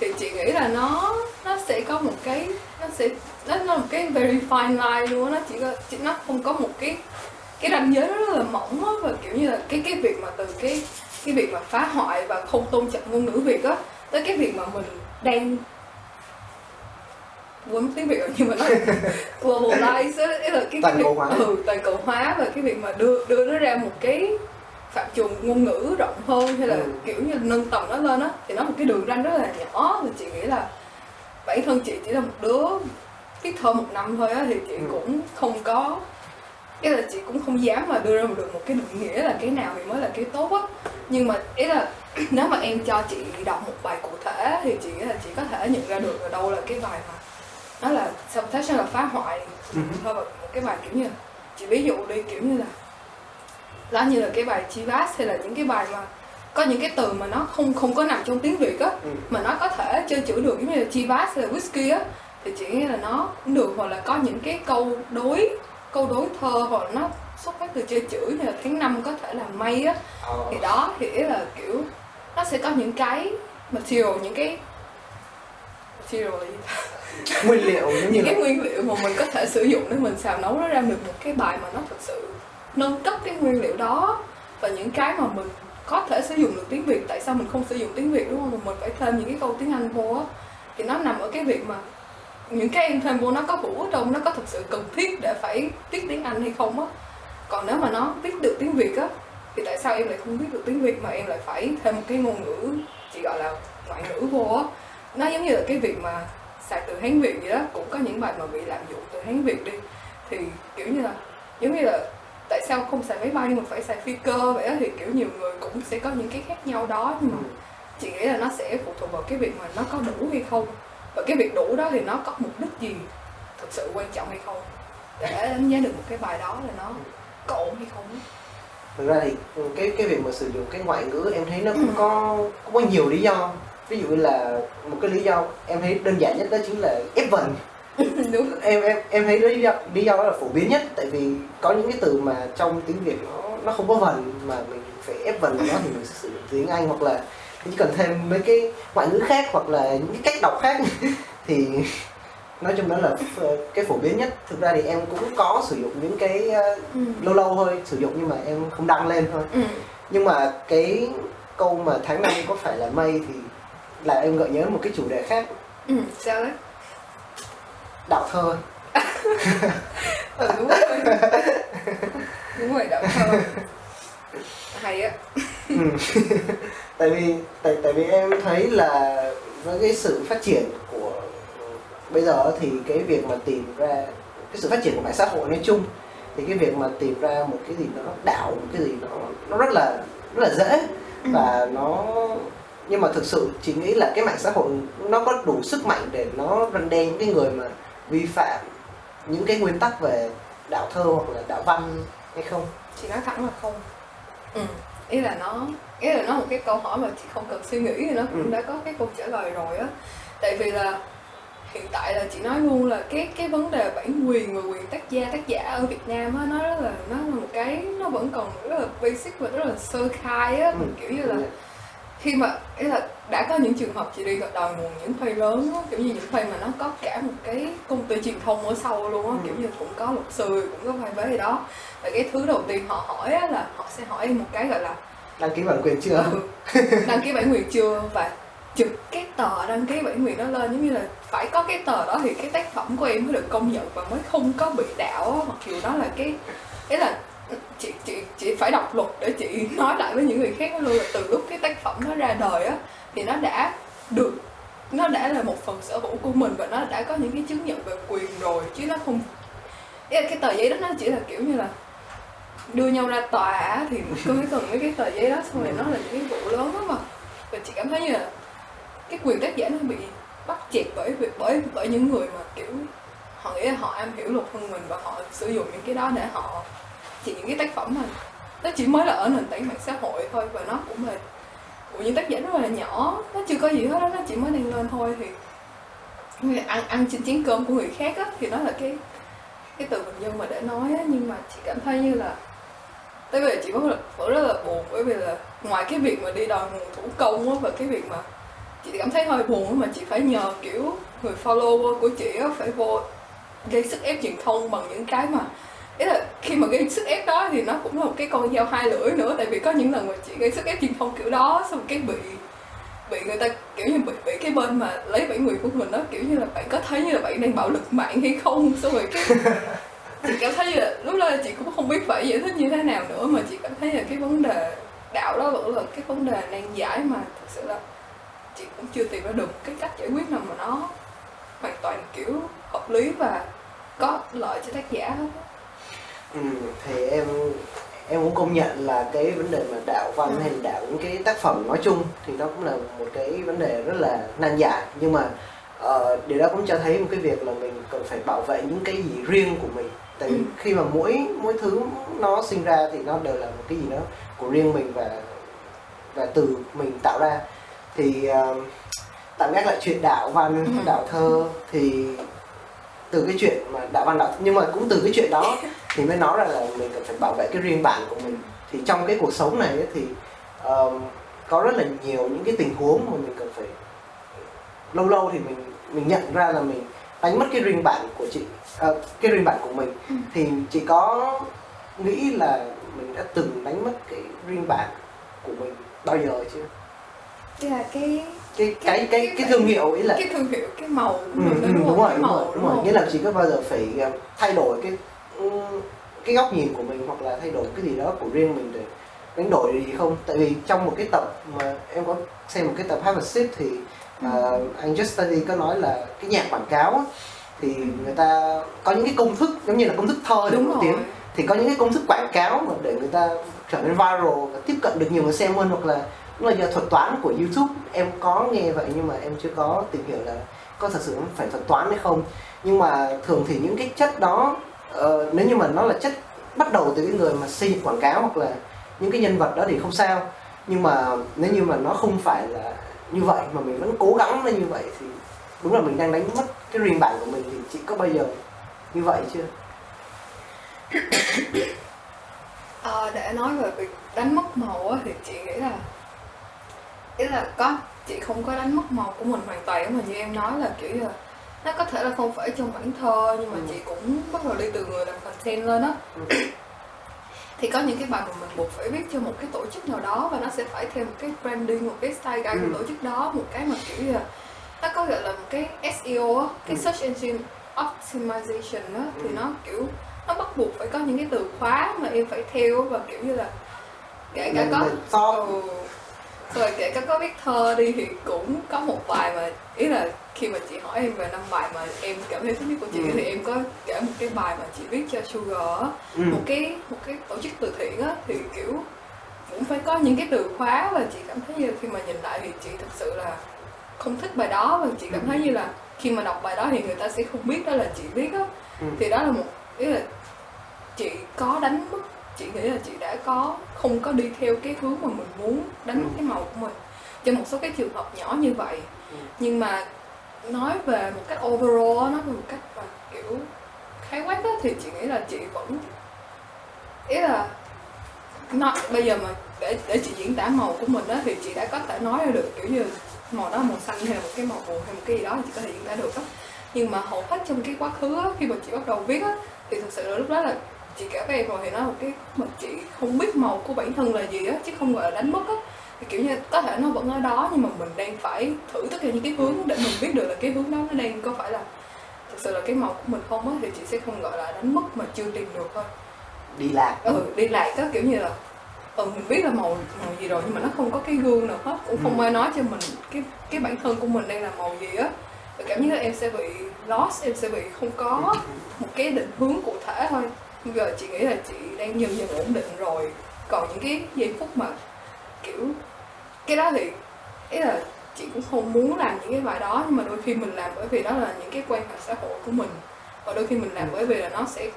thì chị nghĩ là nó nó sẽ có một cái nó sẽ nó là một cái very fine line luôn nó chỉ có chỉ nó không có một cái cái ranh giới rất là mỏng á. Và kiểu như là cái cái việc mà từ cái cái việc mà phá hoại và không tôn trọng ngôn ngữ việt á tới cái việc mà mình đang quên tiếng việt nhưng mà nó (laughs) globalize á là cái, toàn cầu hóa. Ừ, toàn cầu hóa và cái việc mà đưa đưa nó ra một cái phạm trù ngôn ngữ rộng hơn hay là ừ. kiểu như nâng tầm nó lên á thì nó một cái đường ranh rất là nhỏ và chị nghĩ là bản thân chị chỉ là một đứa viết thơ một năm thôi á thì chị ừ. cũng không có ý là chị cũng không dám mà đưa ra được một cái định nghĩa là cái nào thì mới là cái tốt á nhưng mà ý là (clears throat) nếu mà em cho chị đọc một bài cụ thể thì chị nghĩ là chị có thể nhận ra được ở đâu là cái bài mà nó là sabotage là phá hoại ừ. thôi một cái bài kiểu như chị ví dụ đi kiểu như là đó như là cái bài Chivas hay là những cái bài mà có những cái từ mà nó không không có nằm trong tiếng Việt á ừ. mà nó có thể chơi chữ được giống như là Chivas hay là whisky á thì chị nghĩ là nó cũng được hoặc là có những cái câu đối câu đối thơ hoặc là nó xuất phát từ chơi chữ như là tháng năm có thể là mây á oh. thì đó thì là kiểu nó sẽ có những cái material những cái material là gì nguyên liệu những như cái nguyên liệu mà mình có thể sử dụng để mình xào nấu nó ra được một cái bài mà nó thực sự nâng cấp cái nguyên liệu đó và những cái mà mình có thể sử dụng được tiếng Việt. Tại sao mình không sử dụng tiếng Việt, đúng không? Mà mình phải thêm những cái câu tiếng Anh vô á. Thì nó nằm ở cái việc mà những cái em thêm vô nó có hữu ở trong, nó có thực sự cần thiết để phải viết tiếng Anh hay không á. Còn nếu mà nó viết được tiếng Việt á, thì tại sao em lại không viết được tiếng Việt mà em lại phải thêm một cái ngôn ngữ chỉ gọi là ngoại ngữ vô á? Nó giống như là cái việc mà xài từ Hán Việt vậy đó, cũng có những bài mà bị lạm dụng từ Hán Việt đi. Thì kiểu như là, giống như là tại sao không xài máy bay nhưng mà phải xài phi cơ vậy đó thì kiểu nhiều người cũng sẽ có những cái khác nhau đó nhưng mà ừ. chị nghĩ là nó sẽ phụ thuộc vào cái việc mà nó có đủ hay không. Và cái việc đủ đó thì nó có mục đích gì thực sự quan trọng hay không? Để đánh giá được một cái bài đó là nó có ổn hay không thực ra thì cái cái việc mà sử dụng cái ngoại ngữ em thấy nó cũng ừ. có cũng có nhiều lý do. Ví dụ như là một cái lý do em thấy đơn giản nhất đó chính là ép vần (laughs) đúng. Em em em thấy lý do lý do đó là phổ biến nhất tại vì có những cái từ mà trong tiếng việt nó nó không có vần mà mình phải ép vần nó thì mình sẽ sử dụng tiếng anh hoặc là chỉ cần thêm mấy cái ngoại ngữ khác hoặc là những cái cách đọc khác. (laughs) Thì nói chung đó là cái phổ biến nhất. Thực ra thì em cũng có sử dụng những cái uh, ừ. lâu lâu thôi sử dụng nhưng mà em không đăng lên thôi. Ừ. nhưng mà cái câu mà tháng năm có phải là mây thì là em gợi nhớ một cái chủ đề khác. Ừ, sao đấy đạo thơ (laughs) ừ, đúng rồi. Đúng rồi đạo thơ hay á. Ừ. (laughs) tại vì tại tại vì em thấy là với cái sự phát triển của bây giờ thì cái việc mà tìm ra cái sự phát triển của mạng xã hội nói chung thì cái việc mà tìm ra một cái gì nó đạo một cái gì nó nó rất là rất là dễ. Ừ. và nó nhưng mà thực sự chị nghĩ là cái mạng xã hội nó có đủ sức mạnh để nó răn đe những cái người mà vi phạm những cái nguyên tắc về đạo thơ hoặc là đạo văn hay không chị nói thẳng là không ừ. ý là nó ý là nó một cái câu hỏi mà chị không cần suy nghĩ thì nó cũng ừ. đã có cái câu trả lời rồi á tại vì là hiện tại là chị nói luôn là cái cái vấn đề bản quyền và quyền tác gia tác giả ở Việt Nam á nó rất là nó là một cái nó vẫn còn rất là basic và rất là sơ khai á mình ừ. kiểu như là khi mà ý là đã có những trường hợp chị đi đòi nguồn những phay lớn á, kiểu như những phay mà nó có cả một cái công ty truyền thông ở sau luôn á Ừ. kiểu như cũng có luật sư cũng có vai vế gì đó. Và cái thứ đầu tiên họ hỏi á, là họ sẽ hỏi em một cái gọi là đăng ký bản quyền chưa? Ừ, đăng ký bản quyền chưa? Và chụp cái tờ đăng ký bản quyền đó lên giống như là phải có cái tờ đó thì cái tác phẩm của em mới được công nhận và mới không có bị đạo á mặc dù đó là cái ý là chị chị chị phải đọc luật để chị nói lại với những người khác luôn. Là từ lúc cái tác phẩm nó ra đời á thì nó đã được nó đã là một phần sở hữu của mình và nó đã có những cái chứng nhận về quyền rồi chứ nó không cái tờ giấy đó nó chỉ là kiểu như là đưa nhau ra tòa thì (laughs) cứ cần mấy cái tờ giấy đó xong rồi nó là những cái vụ lớn đó mà. Và chị cảm thấy như là cái quyền tác giả nó bị bắt chẹt bởi việc bởi bởi những người mà kiểu họ nghĩ là họ am hiểu luật hơn mình và họ sử dụng những cái đó để họ chỉ những cái tác phẩm mà nó chỉ mới là ở nền tảng mạng xã hội thôi và nó cũng là của những tác giả rất là nhỏ. Nó chưa có gì hết đó nó chỉ mới đang lên thôi thì như là ăn ăn trên chén cơm của người khác á thì nó là cái cái từ bình dân mà để nói á nhưng mà chị cảm thấy như là tới bây giờ chị vẫn, vẫn rất là buồn bởi vì là ngoài cái việc mà đi đòi nguồn thủ công á và cái việc mà chị cảm thấy hơi buồn mà chị phải nhờ kiểu người follower của chị á phải vô gây sức ép truyền thông bằng những cái mà ý là khi mà gây sức ép đó thì nó cũng là một cái con dao hai lưỡi nữa tại vì có những lần mà chị gây sức ép truyền thông kiểu đó xong cái bị bị người ta kiểu như bị, bị cái bên mà lấy bản quyền của mình đó kiểu như là bạn có thấy như là bạn đang bạo lực mạng hay không xong rồi cái chị cảm thấy như là lúc đó là chị cũng không biết phải giải thích như thế nào nữa mà chị cảm thấy là cái vấn đề đạo đó vẫn là cái vấn đề nan giải mà thực sự là chị cũng chưa tìm ra được cái cách giải quyết nào mà nó hoàn toàn kiểu hợp lý và có lợi cho tác giả hết ừ, thì em em cũng công nhận là cái vấn đề mà đạo văn hay là đạo những cái tác phẩm nói chung thì nó cũng là một cái vấn đề rất là nan giải nhưng mà ờ, điều đó cũng cho thấy một cái việc là mình cần phải bảo vệ những cái gì riêng của mình tại vì Ừ. khi mà mỗi mỗi thứ nó sinh ra thì nó đều là một cái gì đó của riêng mình và và từ mình tạo ra thì ờ, tạm gác lại chuyện đạo văn Ừ. đạo thơ thì từ cái chuyện mà đạo văn đạo nhưng mà cũng từ cái chuyện đó thì mới nói ra là mình cần phải bảo vệ cái riêng bản của mình. Thì trong cái cuộc sống này ấy, thì um, có rất là nhiều những cái tình huống mà mình cần phải lâu lâu thì mình mình nhận ra là mình đánh mất cái riêng bản của chị ờ, cái riêng bản của mình. Ừ. thì chị có nghĩ là mình đã từng đánh mất cái riêng bản của mình bao giờ chưa? Tức là cái cái cái cái cái thương hiệu ấy là cái thương hiệu cái màu ừ, mình ừ, đó, đúng rồi đúng rồi đúng rồi. nghĩa là chị có bao giờ phải ờ, thay đổi cái ừ, cái góc nhìn của mình hoặc là thay đổi cái gì đó của riêng mình để đánh đổi gì không? Tại vì trong một cái tập mà em có xem một cái tập Have a Sip thì ờ, anh Just Study có nói là cái nhạc quảng cáo thì người ta có những cái công thức giống như là công thức thơ để đúng nổi tiếng thì có những cái công thức quảng cáo mà để người ta trở nên viral và tiếp cận được nhiều người xem hơn hoặc là là nhờ thuật toán của YouTube em có nghe vậy nhưng mà em chưa có tìm hiểu là có thật sự phải thuật toán hay không. Nhưng mà thường thì những cái chất đó uh, nếu như mà nó là chất bắt đầu từ cái người mà xây dựng quảng cáo hoặc là những cái nhân vật đó thì không sao. Nhưng mà nếu như mà nó không phải là như vậy mà mình vẫn cố gắng là như vậy thì đúng là mình đang đánh mất cái riêng bản của mình thì chị có bao giờ như vậy chưa? À, (coughs) để nói về việc đánh mất màu thì chị nghĩ là ý là có chị không có đánh mất màu của mình hoàn toàn mà như em nói là kiểu là nó có thể là không phải trong bản thơ nhưng mà Ừ. chị cũng bắt đầu đi từ người làm content lên á Ừ. (coughs) thì có những cái bài mà mình buộc phải viết cho một cái tổ chức nào đó và nó sẽ phải theo một cái branding một cái style guide Ừ. của tổ chức đó một cái mà kiểu là nó có gọi là một cái SEO á cái Ừ. search engine optimization á thì Ừ. nó kiểu nó bắt buộc phải có những cái từ khóa mà em phải theo và kiểu như là kể cả Mình- có so ừ, rồi kể cả có viết thơ đi thì cũng có một bài mà ý là khi mà chị hỏi em về năm bài mà em cảm thấy thích nhất của chị Ừ. thì em có kể một cái bài mà chị viết cho Sugar á ừ. một cái một cái tổ chức từ thiện á thì kiểu cũng phải có những cái từ khóa và chị cảm thấy như khi mà nhìn lại thì chị thực sự là không thích bài đó và chị cảm thấy như là khi mà đọc bài đó thì người ta sẽ không biết đó là chị viết á Ừ. thì đó là một ý là chị có đánh mất chị nghĩ là chị đã có không có đi theo cái hướng mà mình muốn đánh Ừ. cái màu của mình trong một số cái trường hợp nhỏ như vậy Ừ. nhưng mà nói về một cách overall nói về một cách mà kiểu khái quát á, thì chị nghĩ là chị vẫn ý là nó bây giờ mà để để chị diễn tả màu của mình á thì chị đã có thể nói ra được kiểu như màu đó màu xanh hay là một cái màu buồn hay một cái gì đó thì chị có thể diễn tả được đó nhưng mà hầu hết trong cái quá khứ á, khi mà chị bắt đầu viết á thì thực sự là lúc đó là chị với em rồi thì nó một cái mà chị không biết màu của bản thân là gì á chứ không gọi là đánh mất á. Thì kiểu như có thể nó vẫn ở đó nhưng mà mình đang phải thử tất cả những cái hướng để mình biết được là cái hướng đó nó đang có phải là thực sự là cái màu của mình không á thì chị sẽ không gọi là đánh mất mà chưa tìm được thôi. Đi lạc ừ đi lạc đó kiểu như là ừ mình biết là màu màu gì rồi nhưng mà nó không có cái gương nào hết cũng không Ừ. ai nói cho mình cái cái bản thân của mình đang là màu gì á. Và cảm giác là em sẽ bị lost em sẽ bị không có một cái định hướng cụ thể thôi bây giờ chị nghĩ là chị đang dần dần ổn định rồi còn những cái giây phút mà kiểu cái đó thì ý là chị cũng không muốn làm những cái bài đó nhưng mà đôi khi mình làm bởi vì đó là những cái quan hệ xã hội của mình và đôi khi mình làm bởi vì là nó sẽ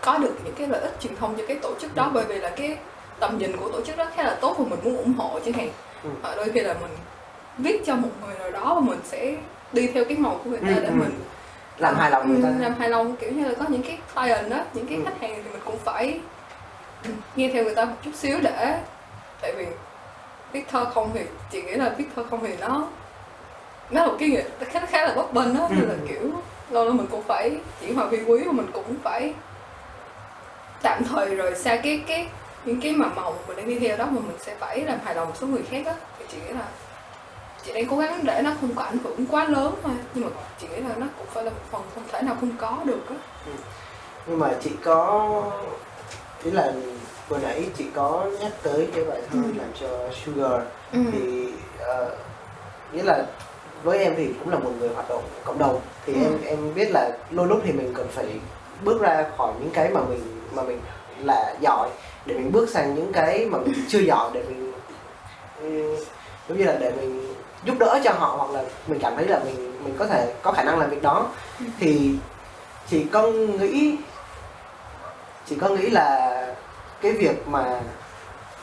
có được những cái lợi ích truyền thông cho cái tổ chức đó Ừ. bởi vì là cái tầm nhìn của tổ chức đó khá là tốt và mình muốn ủng hộ chẳng hạn Ừ. và đôi khi là mình viết cho một người nào đó và mình sẽ đi theo cái màu của người ta Ừ, để mình làm hài lòng người ta Ừ, làm hài lòng kiểu như là có những cái client đó những cái Ừ. khách hàng thì mình cũng phải ừ, nghe theo người ta một chút xíu để tại vì viết thơ không thì chị nghĩ là viết thơ không thì nó nó là một cái nghệ khá khá là bấp bênh đó nên là Ừ. kiểu lâu lâu mình cũng phải chỉ hòa vi quý và mình cũng phải tạm thời rời xa cái cái những cái mà màu mình đang đi theo đó mà mình sẽ phải làm hài lòng một số người khác á thì chị nghĩ là chị đang cố gắng để nó không có ảnh hưởng quá lớn thôi nhưng mà chị nghĩ là nó cũng phải là một phần không thể nào không có được á nhưng mà chị có ý là vừa nãy chị có nhắc tới cái bài thơ Ừ. làm cho Sugar ừ. thì ờ, nghĩa là với em thì cũng là một người hoạt động cộng đồng thì Ừ. em em biết là đôi lúc thì mình cần phải bước ra khỏi những cái mà mình mà mình là giỏi để mình bước sang những cái mà mình chưa giỏi để mình ừ, giống như là để mình giúp đỡ cho họ hoặc là mình cảm thấy là mình mình có thể có khả năng làm việc đó Ừ. thì chị có nghĩ chị có nghĩ là cái việc mà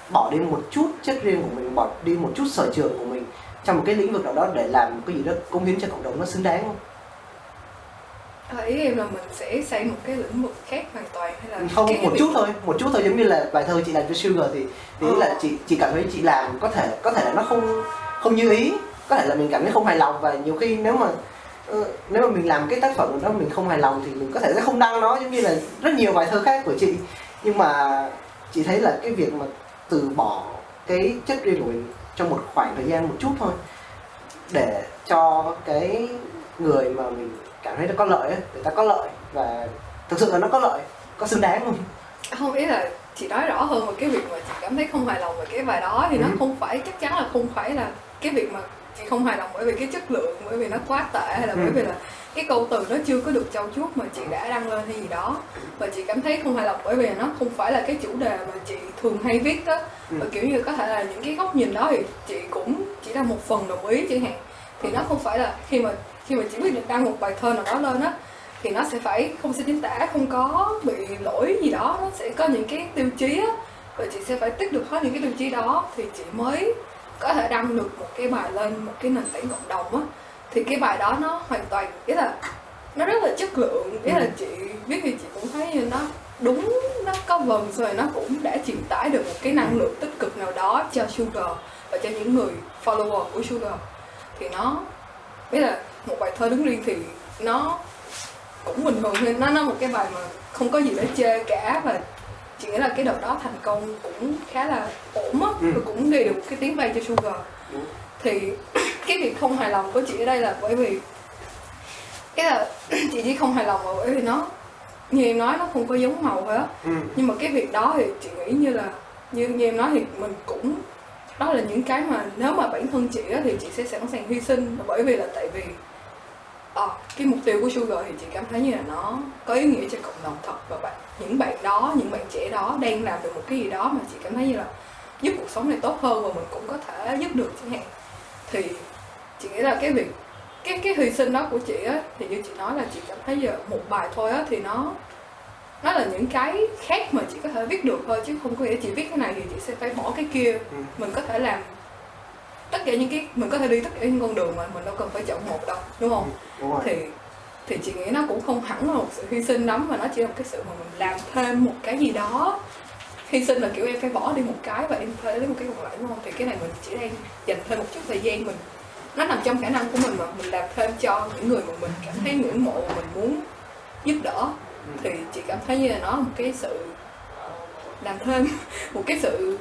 bỏ đi một chút chất riêng của mình bỏ đi một chút sở trường của mình trong một cái lĩnh vực nào đó để làm một cái gì đó cống hiến cho cộng đồng nó xứng đáng không À, ý em là mình sẽ xây một cái lĩnh vực khác hoàn toàn hay là không một việc- chút thôi một chút thôi giống như là bài thơ chị làm cho Sugar thì thì ý Ờ. là chị chị cảm thấy chị làm có thể có thể là nó không không như ý. Có thể là mình cảm thấy không hài lòng và nhiều khi nếu mà ờ, nếu mà mình làm cái tác phẩm đó mình không hài lòng thì mình có thể sẽ không đăng nó giống như là rất nhiều bài thơ khác của chị. Nhưng mà chị thấy là cái việc mà từ bỏ cái chất riêng của mình trong một khoảng thời gian một chút thôi để cho cái người mà mình cảm thấy nó có lợi ấy, người ta có lợi và thực sự là nó có lợi có xứng đáng không không ý là chị nói rõ hơn về cái việc mà chị cảm thấy không hài lòng về cái bài đó thì nó Ừ. không phải chắc chắn là không phải là cái việc mà chị không hài lòng bởi vì cái chất lượng bởi vì nó quá tệ hay là Ừ. bởi vì là cái câu từ nó chưa có được trau chuốt mà chị đã đăng lên hay gì đó. Và chị cảm thấy không hài lòng bởi vì nó không phải là cái chủ đề mà chị thường hay viết đó Ừ. và kiểu như có thể là những cái góc nhìn đó thì chị cũng chỉ là một phần đồng ý chẳng hạn. Thì nó không phải là khi mà khi mà chị quyết định đăng một bài thơ nào đó lên á thì nó sẽ phải không xin chính tả không có bị lỗi gì đó nó sẽ có những cái tiêu chí á. Và chị sẽ phải tích được hết những cái tiêu chí đó thì chị mới có thể đăng được một cái bài lên một cái nền tảng cộng đồng á thì cái bài đó nó hoàn toàn ý là nó rất là chất lượng. Là Ừ. chị viết thì chị cũng thấy như nó đúng nó có vần rồi nó cũng đã truyền tải được một cái năng lượng tích cực nào đó cho Sugar và cho những người follower của Sugar. Thì nó ý là một bài thơ đứng riêng thì nó cũng bình thường thôi. Nó nó một cái bài mà không có gì để chê cả và chị nghĩ là cái đợt đó thành công cũng khá là ổn á Ừ. và cũng gây được cái tiếng vang cho Sugar Ừ. thì (clears throat) cái việc không hài lòng của chị ở đây là bởi vì cái là (clears throat) chị chỉ không hài lòng là bởi vì nó như em nói nó không có giống màu á ừ. nhưng mà cái việc đó thì chị nghĩ như là như, như em nói thì mình cũng đó là những cái mà nếu mà bản thân chị á, thì chị sẽ sẵn sàng hy sinh bởi vì là tại vì ờ, cái mục tiêu của Sugar thì chị cảm thấy như là nó có ý nghĩa cho cộng đồng thật. Và bạn những bạn đó những bạn trẻ đó đang làm được một cái gì đó mà chị cảm thấy như là giúp cuộc sống này tốt hơn và mình cũng có thể giúp được chẳng hạn. Thì chị nghĩ là cái việc cái cái hy sinh đó của chị á thì như chị nói là chị cảm thấy giờ một bài thôi á thì nó nó là những cái khác mà chị có thể viết được thôi chứ không có nghĩa chị viết cái này thì chị sẽ phải bỏ cái kia. Ừ. mình có thể làm tất cả những cái mình có thể đi tất cả những con đường mà mình đâu cần phải chọn một đâu đúng không? Đúng rồi. Thì thì chị nghĩ nó cũng không hẳn là một sự hy sinh lắm mà nó chỉ là một cái sự mà mình làm thêm một cái gì đó. Hy sinh là kiểu em phải bỏ đi một cái và em phải lấy một cái còn lại đúng không? Thì cái này mình chỉ đang dành thêm một chút thời gian mình nó nằm trong khả năng của mình mà mình làm thêm cho những người mà mình cảm thấy ngưỡng mộ mà mình muốn giúp đỡ. Thì chị cảm thấy như là nó một cái sự làm thêm (laughs) một cái sự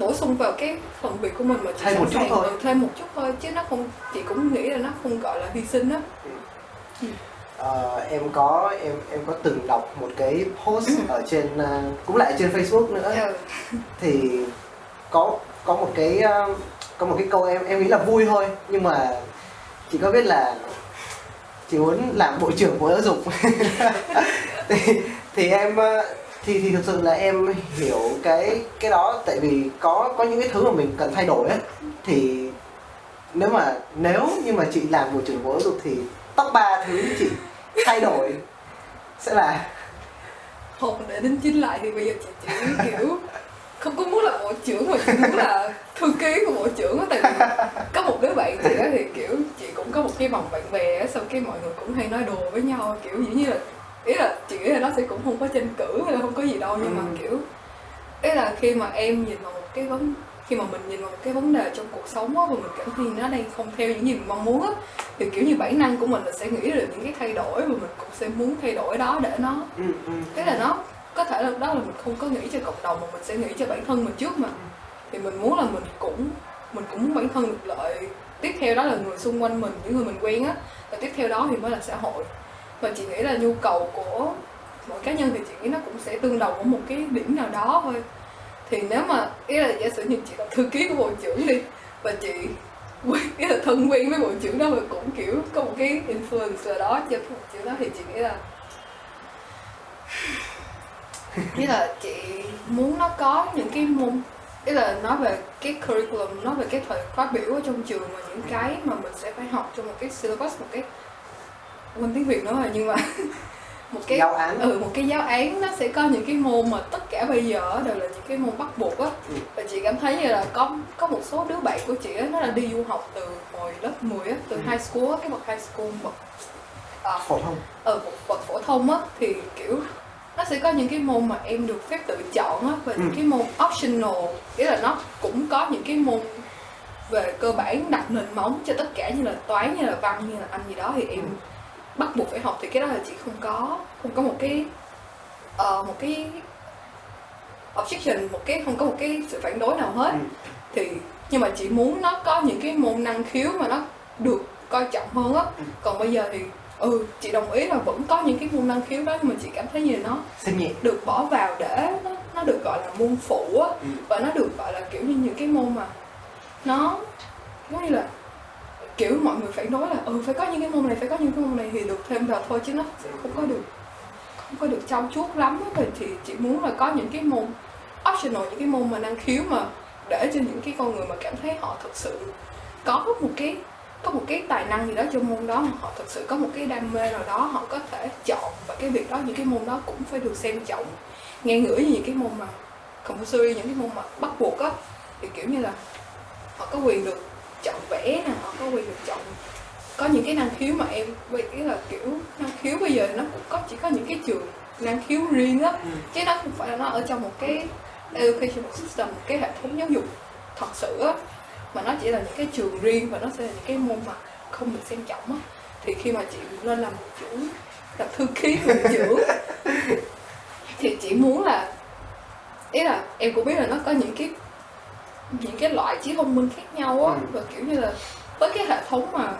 bổ sung vào cái phần việc của mình mà chị Thêm một chút thôi. ừ, thêm một chút thôi chứ nó không chị cũng nghĩ là nó không gọi là hy sinh á. Ờ, em có em em có từng đọc một cái post ở trên ờ, cũng lại trên Facebook nữa. Ừ. thì có có một cái ờ, có một cái câu em em nghĩ là vui thôi nhưng mà chị có biết là chị muốn làm bộ trưởng bộ giáo dục. (laughs) Thì thì em thì thì thực sự là em hiểu cái cái đó, tại vì có có những cái thứ mà mình cần thay đổi ấy thì nếu mà, nếu như mà chị làm bộ trưởng bộ giáo dục thì top ba thứ chị thay đổi sẽ là không để đính chính lại thì bây giờ chị chỉ kiểu, không có muốn là bộ trưởng mà chị muốn là thư ký của bộ trưởng tại vì có một đứa bạn chị đó thì, kiểu, chị cũng có một cái vòng bạn bè sau xong cái mọi người cũng hay nói đùa với nhau kiểu, dĩ như là ý là chị nghĩ là nó sẽ cũng không có tranh cử hay là không có gì đâu nhưng mà Ừ. kiểu ý là khi mà em nhìn vào một cái vấn khi mà mình nhìn vào một cái vấn đề trong cuộc sống á và mình cảm thấy nó đang không theo những gì mình mong muốn á thì kiểu như bản năng của mình là sẽ nghĩ được những cái thay đổi và mình cũng sẽ muốn thay đổi đó để nó ừ, ừ. thế là nó có thể là đó là mình không có nghĩ cho cộng đồng mà mình sẽ nghĩ cho bản thân mình trước mà thì mình muốn là mình cũng mình cũng muốn bản thân được lợi tiếp theo đó là người xung quanh mình những người mình quen á và tiếp theo đó thì mới là xã hội và chị nghĩ là nhu cầu của mỗi cá nhân thì chị nghĩ nó cũng sẽ tương đồng ở một cái điểm nào đó thôi. Thì nếu mà, ý là giả sử như chị là thư ký của bộ trưởng đi, và chị quen, ý là thân quen với bộ trưởng đó và cũng kiểu có một cái influencer đó cho bộ trưởng đó, thì chị nghĩ là (sighs) ý là chị muốn nó có những cái môn, ý là nói về cái curriculum, nói về cái thời khóa biểu ở trong trường và những cái mà mình sẽ phải học trong một cái syllabus, một cái quên tiếng việt nữa rồi nhưng mà (laughs) một cái giáo án ừ một cái giáo án nó sẽ có những cái môn mà tất cả bây giờ đều là những cái môn bắt buộc á Ừ. và chị cảm thấy như là có có một số đứa bạn của chị á nó là đi du học từ hồi lớp 10 á từ Ừ. high school á cái bậc high school bậc à, phổ thông ở một bậc phổ thông á thì kiểu nó sẽ có những cái môn mà em được phép tự chọn á và những Ừ. cái môn optional nghĩa là nó cũng có những cái môn về cơ bản đặt nền móng cho tất cả như là toán như là văn như là anh gì đó thì em Ừ. bắt buộc phải học thì cái đó là chị không có không có một cái ờ, một cái objection một cái không có một cái sự phản đối nào hết Ừ. thì nhưng mà chị muốn nó có những cái môn năng khiếu mà nó được coi trọng hơn á Ừ. còn bây giờ thì ừ chị đồng ý là vẫn có những cái môn năng khiếu đó nhưng mà chị cảm thấy như nó được bỏ vào để nó, nó được gọi là môn phụ á Ừ. và nó được gọi là kiểu như những cái môn mà nó giống như là kiểu mọi người phải nói là ừ phải có những cái môn này, phải có những cái môn này thì được thêm vào thôi chứ nó sẽ không có được, không có được trau chuốt lắm á. thì chị muốn là có những cái môn optional, những cái môn mà năng khiếu mà để cho những cái con người mà cảm thấy họ thực sự có một cái, có một cái tài năng gì đó trong môn đó mà họ thực sự có một cái đam mê nào đó, họ có thể chọn và cái việc đó, những cái môn đó cũng phải được xem trọng nghe ngửi như những cái môn mà compulsory những cái môn mà bắt buộc á, thì kiểu như là họ có quyền được chọn vẽ nè họ có quyền được chọn. Có những cái năng khiếu mà em vậy cái là kiểu năng khiếu bây giờ nó cũng có chỉ có những cái trường năng khiếu riêng á. Ừ. chứ nó không phải là nó ở trong một cái educational system một cái hệ thống giáo dục thật sự á. Mà nó chỉ là những cái trường riêng và nó sẽ là những cái môn mà không được xem trọng á. Thì khi mà chị lên làm bộ trưởng làm thư ký bộ (laughs) trưởng thì chị muốn là ý là em cũng biết là nó có những cái những cái loại trí thông minh khác nhau á Ừ. và kiểu như là với cái hệ thống mà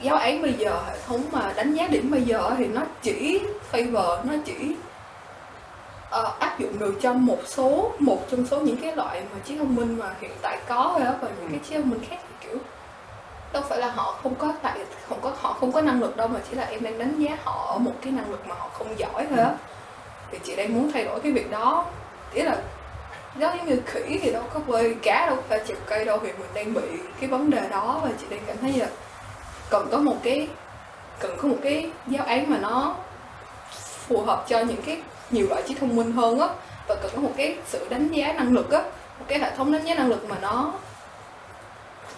giáo án bây giờ hệ thống mà đánh giá điểm bây giờ thì nó chỉ favor nó chỉ ờ, áp dụng được cho một số một trong số những cái loại mà trí thông minh mà hiện tại có thôi á và những cái trí thông minh khác thì kiểu đâu phải là họ không có tại không có họ không có năng lực đâu mà chỉ là em đang đánh giá họ ở một cái năng lực mà họ không giỏi thôi á. Thì chị đang muốn thay đổi cái việc đó. Ý là nó giống như khỉ thì đâu, có bơi cá đâu, có phải chịu cây đâu, thì mình đang bị cái vấn đề đó và chị đang cảm thấy là cần có một cái, cần có một cái giáo án mà nó phù hợp cho những cái nhiều loại trí thông minh hơn á. Và cần có một cái sự đánh giá năng lực á, một cái hệ thống đánh giá năng lực mà nó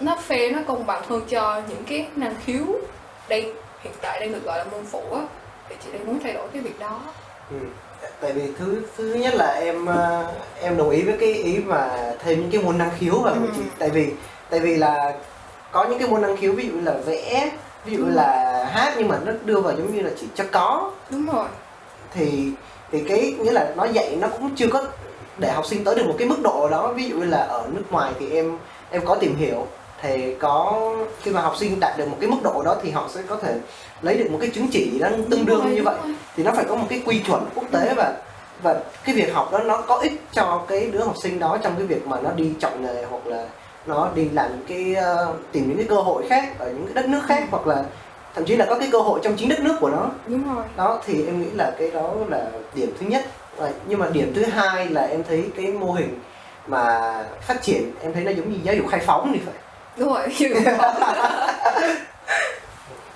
nó fair, nó công bằng hơn cho những cái năng khiếu đang, hiện tại đang được gọi là môn phụ á. Thì chị đang muốn thay đổi cái việc đó. Ừ tại vì thứ thứ nhất là em ờ, em đồng ý với cái ý mà thêm những cái môn năng khiếu vào Ừ. chị. Tại vì tại vì là có những cái môn năng khiếu ví dụ là vẽ ví dụ Ừ. là hát nhưng mà nó đưa vào giống như là chỉ cho có. Đúng rồi. Thì thì cái nghĩa là nó dạy nó cũng chưa có để học sinh tới được một cái mức độ đó. Ví dụ như là ở nước ngoài thì em em có tìm hiểu. Thì có khi mà học sinh đạt được một cái mức độ đó thì họ sẽ có thể lấy được một cái chứng chỉ đó tương đương rồi, như vậy rồi. thì nó phải có một cái quy chuẩn quốc tế và và cái việc học đó nó có ích cho cái đứa học sinh đó trong cái việc mà nó đi chọn nghề hoặc là nó đi làm những cái ờ, tìm những cái cơ hội khác ở những cái đất nước khác hoặc là thậm chí là có cái cơ hội trong chính đất nước của nó. Đúng rồi. Đó thì em nghĩ là cái đó là điểm thứ nhất. Và- nhưng mà điểm thứ hai là em thấy cái mô hình mà phát triển em thấy nó giống như giáo dục khai phóng thì phải. Đúng rồi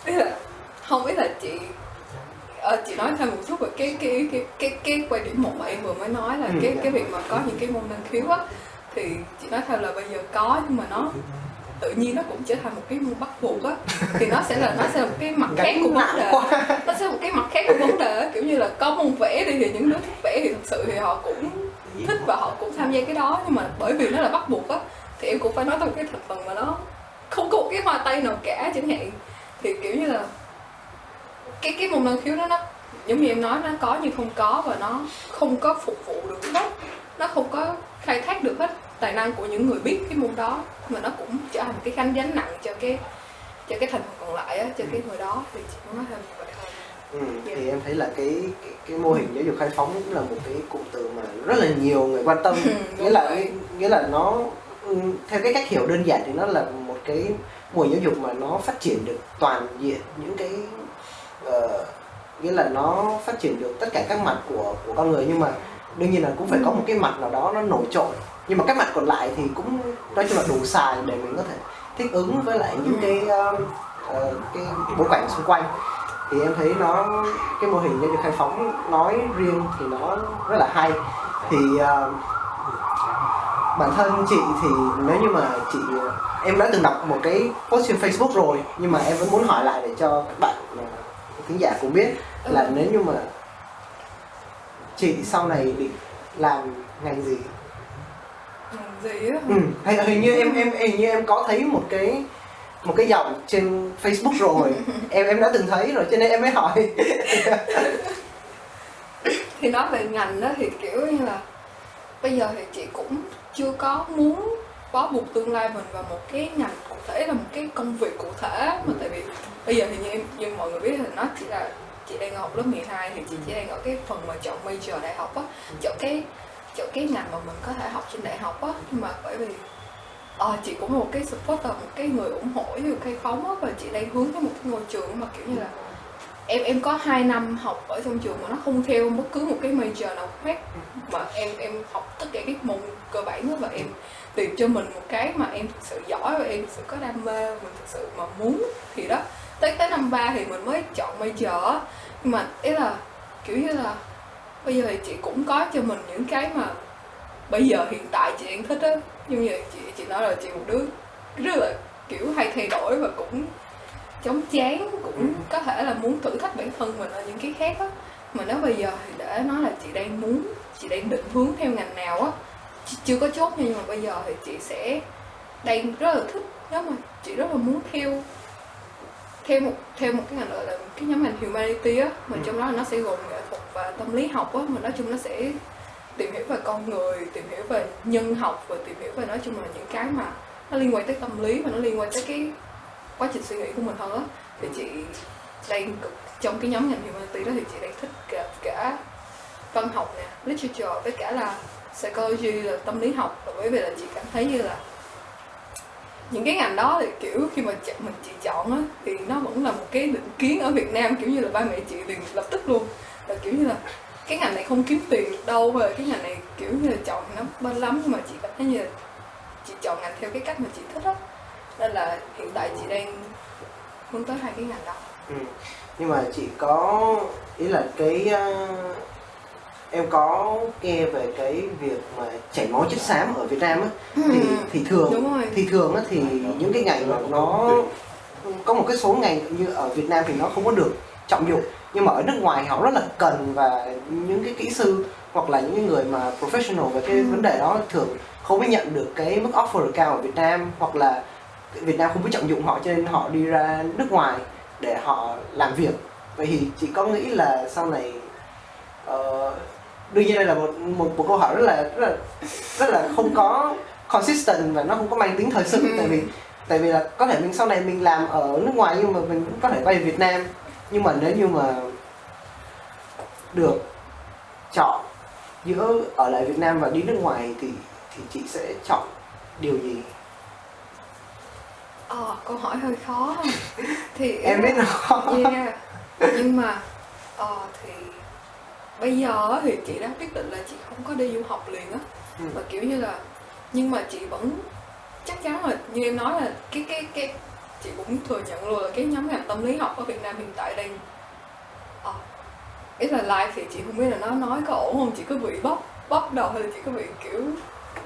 (laughs) (laughs) không biết là chị ờ, chị nói thêm một chút về cái cái cái cái cái quan điểm một mà em vừa mới nói là Ừ, cái cái việc mà có những cái môn năng khiếu á thì chị nói thêm là bây giờ có nhưng mà nó tự nhiên nó cũng trở thành một cái môn bắt buộc á. Thì nó sẽ là nó sẽ là một cái mặt khác của vấn đề. nó sẽ là một cái mặt khác của vấn đề kiểu như là có môn vẽ đi thì những đứa thích vẽ thì thực sự thì họ cũng thích và họ cũng tham gia cái đó. Nhưng mà bởi vì nó là bắt buộc á thì em cũng phải nói tới một cái thành phần mà nó không có một cái hoa tay nào cả chẳng hạn. Thì kiểu như là cái cái môn năng khiếu đó nó giống như em nói nó có nhưng không có và nó không có phục vụ được hết nó không có khai thác được hết tài năng của những người biết cái môn đó mà nó cũng trở thành cái khánh gánh nặng cho cái cho cái thành phần còn lại á cho cái người đó. Thì chị muốn nói thêm như vậy thôi ừ, thì em thấy là cái, cái cái mô hình giáo dục khai phóng cũng là một cái cụm từ mà rất là nhiều người quan tâm. Ừ, nghĩa là nghĩa là nó ừ, theo cái cách hiểu đơn giản thì nó là một cái mô hình giáo dục mà nó phát triển được toàn diện những cái Ờ, nghĩa là nó phát triển được tất cả các mặt của của con người nhưng mà đương nhiên là cũng phải có một cái mặt nào đó nó nổi trội. Nhưng mà các mặt còn lại thì cũng nói chung là đủ xài để mình có thể thích ứng với lại những cái uh, uh, cái bối cảnh xung quanh. Thì em thấy nó cái mô hình nhân được khai phóng nói riêng thì nó rất là hay. Thì uh, bản thân chị thì nếu như mà chị em đã từng đọc một cái post trên Facebook rồi nhưng mà em vẫn muốn hỏi lại để cho các bạn khán giả cũng biết là Ừ. nếu như mà chị sau này định làm ngành gì Làm gì á ừ. hình, hình như em em hình như em có thấy một cái một cái dòng trên Facebook rồi (laughs) em em đã từng thấy rồi cho nên em mới hỏi thì nói về ngành đó thì kiểu như là bây giờ thì chị cũng chưa có muốn bó buộc tương lai mình vào một cái ngành cụ thể là một cái công việc cụ thể mà tại vì bây giờ thì như như mọi người biết thì nó chỉ là chị đang học lớp 12 thì chị chỉ đang ở cái phần mà chọn major đại học á chọn cái chọn cái ngành mà mình có thể học trên đại học á. Nhưng mà bởi vì ờ, chị cũng là một cái supporter một cái người ủng hộ như cây phóng á và chị đang hướng tới một cái ngôi trường mà kiểu như là em em có 2 năm học ở trong trường mà nó không theo bất cứ một cái major nào khác. Mà em em học tất cả các môn cơ bản đó và em tìm cho mình một cái mà em thực sự giỏi và em thực sự có đam mê mình thực sự mà muốn thì đó tới tới năm ba thì mình mới chọn major á. Nhưng mà ý là kiểu như là bây giờ thì chị cũng có cho mình những cái mà bây giờ hiện tại chị đang thích á. Nhưng như chị chị nói là chị một đứa rất là kiểu hay thay đổi và cũng chống chán cũng có thể là muốn thử thách bản thân mình ở những cái khác á. Mà nếu bây giờ thì để nói là chị đang muốn chị đang định hướng theo ngành nào á chị chưa có chốt nhưng mà bây giờ thì chị sẽ đang rất là thích. Nếu mà chị rất là muốn theo theo một theo một cái ngành gọi là cái nhóm ngành humanity á mà Ừ. trong đó nó sẽ gồm nghệ thuật và tâm lý học á mà nói chung nó sẽ tìm hiểu về con người tìm hiểu về nhân học và tìm hiểu về nói chung là những cái mà nó liên quan tới tâm lý và nó liên quan tới cái quá trình suy nghĩ của mình hơn á thì chị đang trong cái nhóm ngành humanity đó thì chị đang thích cả, cả văn học nè literature với cả là psychology là tâm lý học bởi vì là chị cảm thấy như là những cái ngành đó thì, kiểu, khi mà ch- mình chị chọn á, thì nó vẫn là một cái định kiến ở Việt Nam, kiểu như là ba mẹ chị liền lập tức luôn. Là kiểu như là, cái ngành này không kiếm tiền được đâu, và cái ngành này, kiểu như là, chọn nó bên lắm, nhưng mà chị cảm thấy như là chị chọn ngành theo cái cách mà chị thích á. Nên là hiện tại chị đang hướng tới hai cái ngành đó. Ừ. nhưng mà chị có, ý là cái ờ, em có nghe về cái việc mà chảy máu chất xám ở Việt Nam á thì thì thường Ừ. đúng rồi thì thường á thì những cái ngành mà nó có một cái số ngành như ở Việt Nam thì nó không có được trọng dụng nhưng mà ở nước ngoài họ rất là cần và những cái kỹ sư hoặc là những người mà professional về cái Ừ. vấn đề đó thường không có nhận được cái mức offer cao ở Việt Nam hoặc là Việt Nam không biết trọng dụng họ cho nên họ đi ra nước ngoài để họ làm việc vậy thì chị có nghĩ là sau này ờ, đương nhiên đây là một, một một câu hỏi rất là rất là rất là không có consistent và nó không có mang tính thời sự. Ừ. tại vì tại vì là có thể mình sau này mình làm ở nước ngoài nhưng mà mình cũng có thể quay về Việt Nam. Nhưng mà nếu như mà được chọn giữa ở lại Việt Nam và đi nước ngoài thì thì chị sẽ chọn điều gì? Ờ, câu hỏi hơi khó. (laughs) Thì em biết nó khó. Yeah. nhưng mà ờ, thì bây giờ thì chị đã quyết định là chị không có đi du học liền á Ừ. và kiểu như là nhưng mà chị vẫn chắc chắn là như em nói là cái cái cái chị cũng thừa nhận luôn là cái nhóm ngành tâm lý học ở Việt Nam hiện tại đang ờ, ý là live thì chị không biết là nó nói có ổn không chị có bị bóc bóc đầu hay là chị có bị kiểu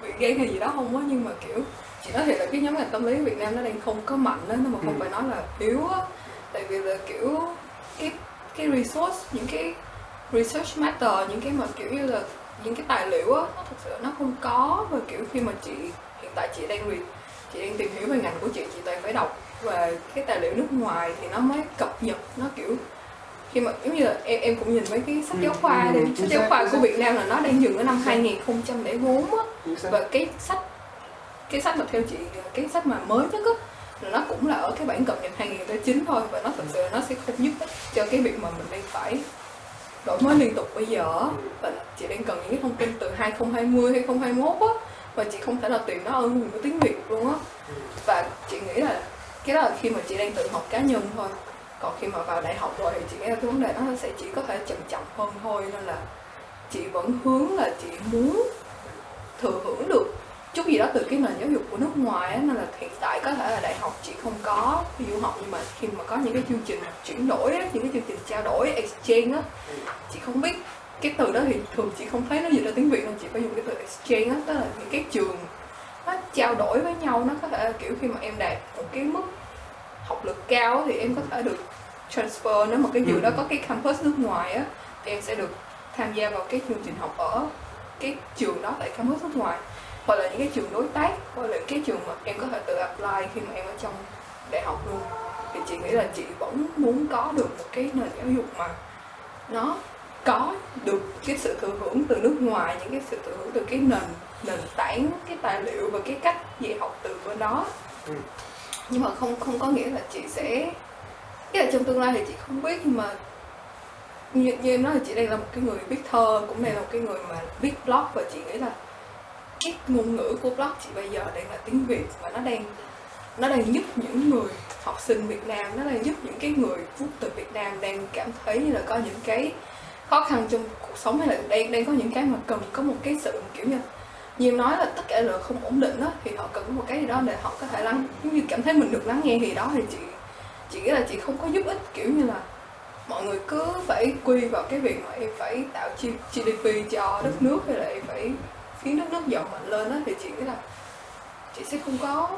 bị ghen hay gì đó không á nhưng mà kiểu chị nói thiệt là cái nhóm ngành tâm lý Việt Nam nó đang không có mạnh đó nhưng mà không Ừ. phải nói là yếu á tại vì là kiểu cái cái resource những cái research matter những cái mà kiểu như là những cái tài liệu á nó thực sự nó không có. Và kiểu khi mà chị hiện tại chị đang read chị đang tìm hiểu về ngành của chị chị toàn phải đọc về cái tài liệu nước ngoài thì nó mới cập nhật nó kiểu khi mà giống như là em em cũng nhìn mấy cái sách Ừ, giáo khoa ừ, đi. chính sách giáo khoa của. Việt Nam là nó đang dừng ở năm 2004 á. Và cái sách cái sách mà theo chị cái sách mà mới nhất á là nó cũng là ở cái bản cập nhật 2009 thôi. Và nó thực sự là nó sẽ không giúp ích cho cái việc mà mình đang phải đổi mới liên tục bây giờ và chị đang cần những cái thông tin từ 2020 2021 á. Và chị không thể nào tìm nó ở nguồn của tiếng Việt luôn á. Và chị nghĩ là cái đó là khi mà chị đang tự học cá nhân thôi. Còn khi mà vào đại học rồi thì chị nghĩ là cái vấn đề đó nó sẽ chỉ có thể trầm trọng hơn thôi. Nên là chị vẫn hướng là chị muốn thừa hưởng được chút gì đó từ cái nền giáo dục của nước ngoài á nên là hiện tại có thể là đại học chị không có đi du học nhưng mà khi mà có những cái chương trình chuyển đổi á, những cái chương trình trao đổi exchange á chị không biết. Cái từ đó thì thường chị không thấy nó dịch ra tiếng việt nên chị phải dùng cái từ exchange á tức là những cái trường nó trao đổi với nhau nó có thể là kiểu khi mà em đạt một cái mức học lực cao thì em có thể được transfer. Nếu mà cái trường đó có cái campus nước ngoài á thì em sẽ được tham gia vào cái chương trình học ở cái trường đó tại campus nước ngoài hoặc là những cái trường đối tác hoặc là cái trường mà em có thể tự apply khi mà em ở trong đại học luôn thì chị nghĩ là chị vẫn muốn có được một cái nền giáo dục mà nó có được cái sự thừa hưởng từ nước ngoài những cái sự thừa hưởng từ cái nền nền tảng cái tài liệu và cái cách dạy học từ bên đó Ừ. nhưng mà không không có nghĩa là chị sẽ cái là trong tương lai thì chị không biết nhưng mà như, như em nói là chị đang là một cái người viết thơ cũng đang là một cái người mà viết blog và chị nghĩ là cái ngôn ngữ của blog chị bây giờ đang là tiếng Việt và nó đang nó đang giúp những người học sinh Việt Nam, nó đang giúp những cái người quốc tịch Việt Nam đang cảm thấy như là có những cái khó khăn trong cuộc sống, hay là đang đang có những cái mà cần có một cái sự, kiểu như nhiều nói là tất cả là không ổn định đó thì họ cần có một cái gì đó để họ có thể lắng, giống như cảm thấy mình được lắng nghe thì đó, thì chị chị nghĩ là chị không có giúp ích, kiểu như là mọi người cứ phải quy vào cái việc mà em phải tạo GDP cho đất nước, hay là em phải khiến đất nước giàu mạnh lên đó thì chị nghĩ là chị sẽ không có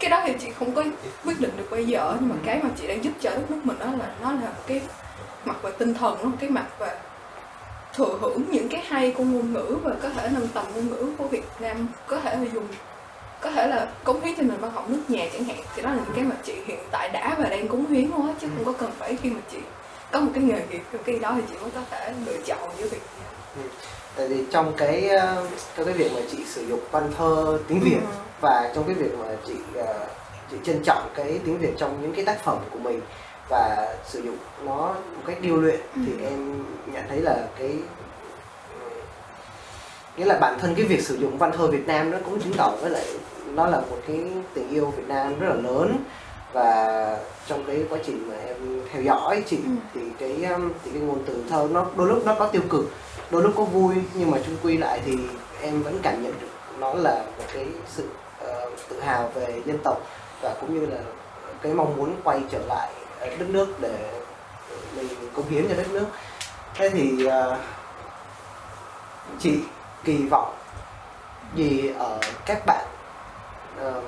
cái đó thì chị không có quyết định được bây giờ nhưng mà cái mà chị đang giúp cho đất nước mình đó là nó là một cái mặt về tinh thần nó cái mặt về thừa hưởng những cái hay của ngôn ngữ và có thể nâng tầm ngôn ngữ của Việt Nam có thể là dùng có thể là cống hiến cho nền văn học nước nhà chẳng hạn. Thì đó là những cái mà chị hiện tại đã và đang cống hiến luôn á chứ không có cần phải khi mà chị có một cái nghề nghiệp cái đó thì chị mới có thể lựa chọn giữa việc tại vì trong cái ờ, trong cái việc mà chị sử dụng văn thơ tiếng Việt Ừ. và trong cái việc mà chị ờ, chị trân trọng cái tiếng Việt trong những cái tác phẩm của mình và sử dụng nó một cách điêu luyện thì Ừ. em nhận thấy là cái nghĩa là bản thân cái việc sử dụng văn thơ Việt Nam nó cũng chứng tỏ với lại nó là một cái tình yêu Việt Nam rất là lớn và trong cái quá trình mà em theo dõi chị Ừ. thì cái thì cái ngôn từ thơ nó đôi lúc nó có tiêu cực đôi lúc có vui nhưng mà chung quy lại thì em vẫn cảm nhận được nó là một cái sự uh, tự hào về dân tộc và cũng như là cái mong muốn quay trở lại ờ, đất nước để mình cống hiến cho đất nước. Thế thì uh, chị kỳ vọng gì ở các bạn uh,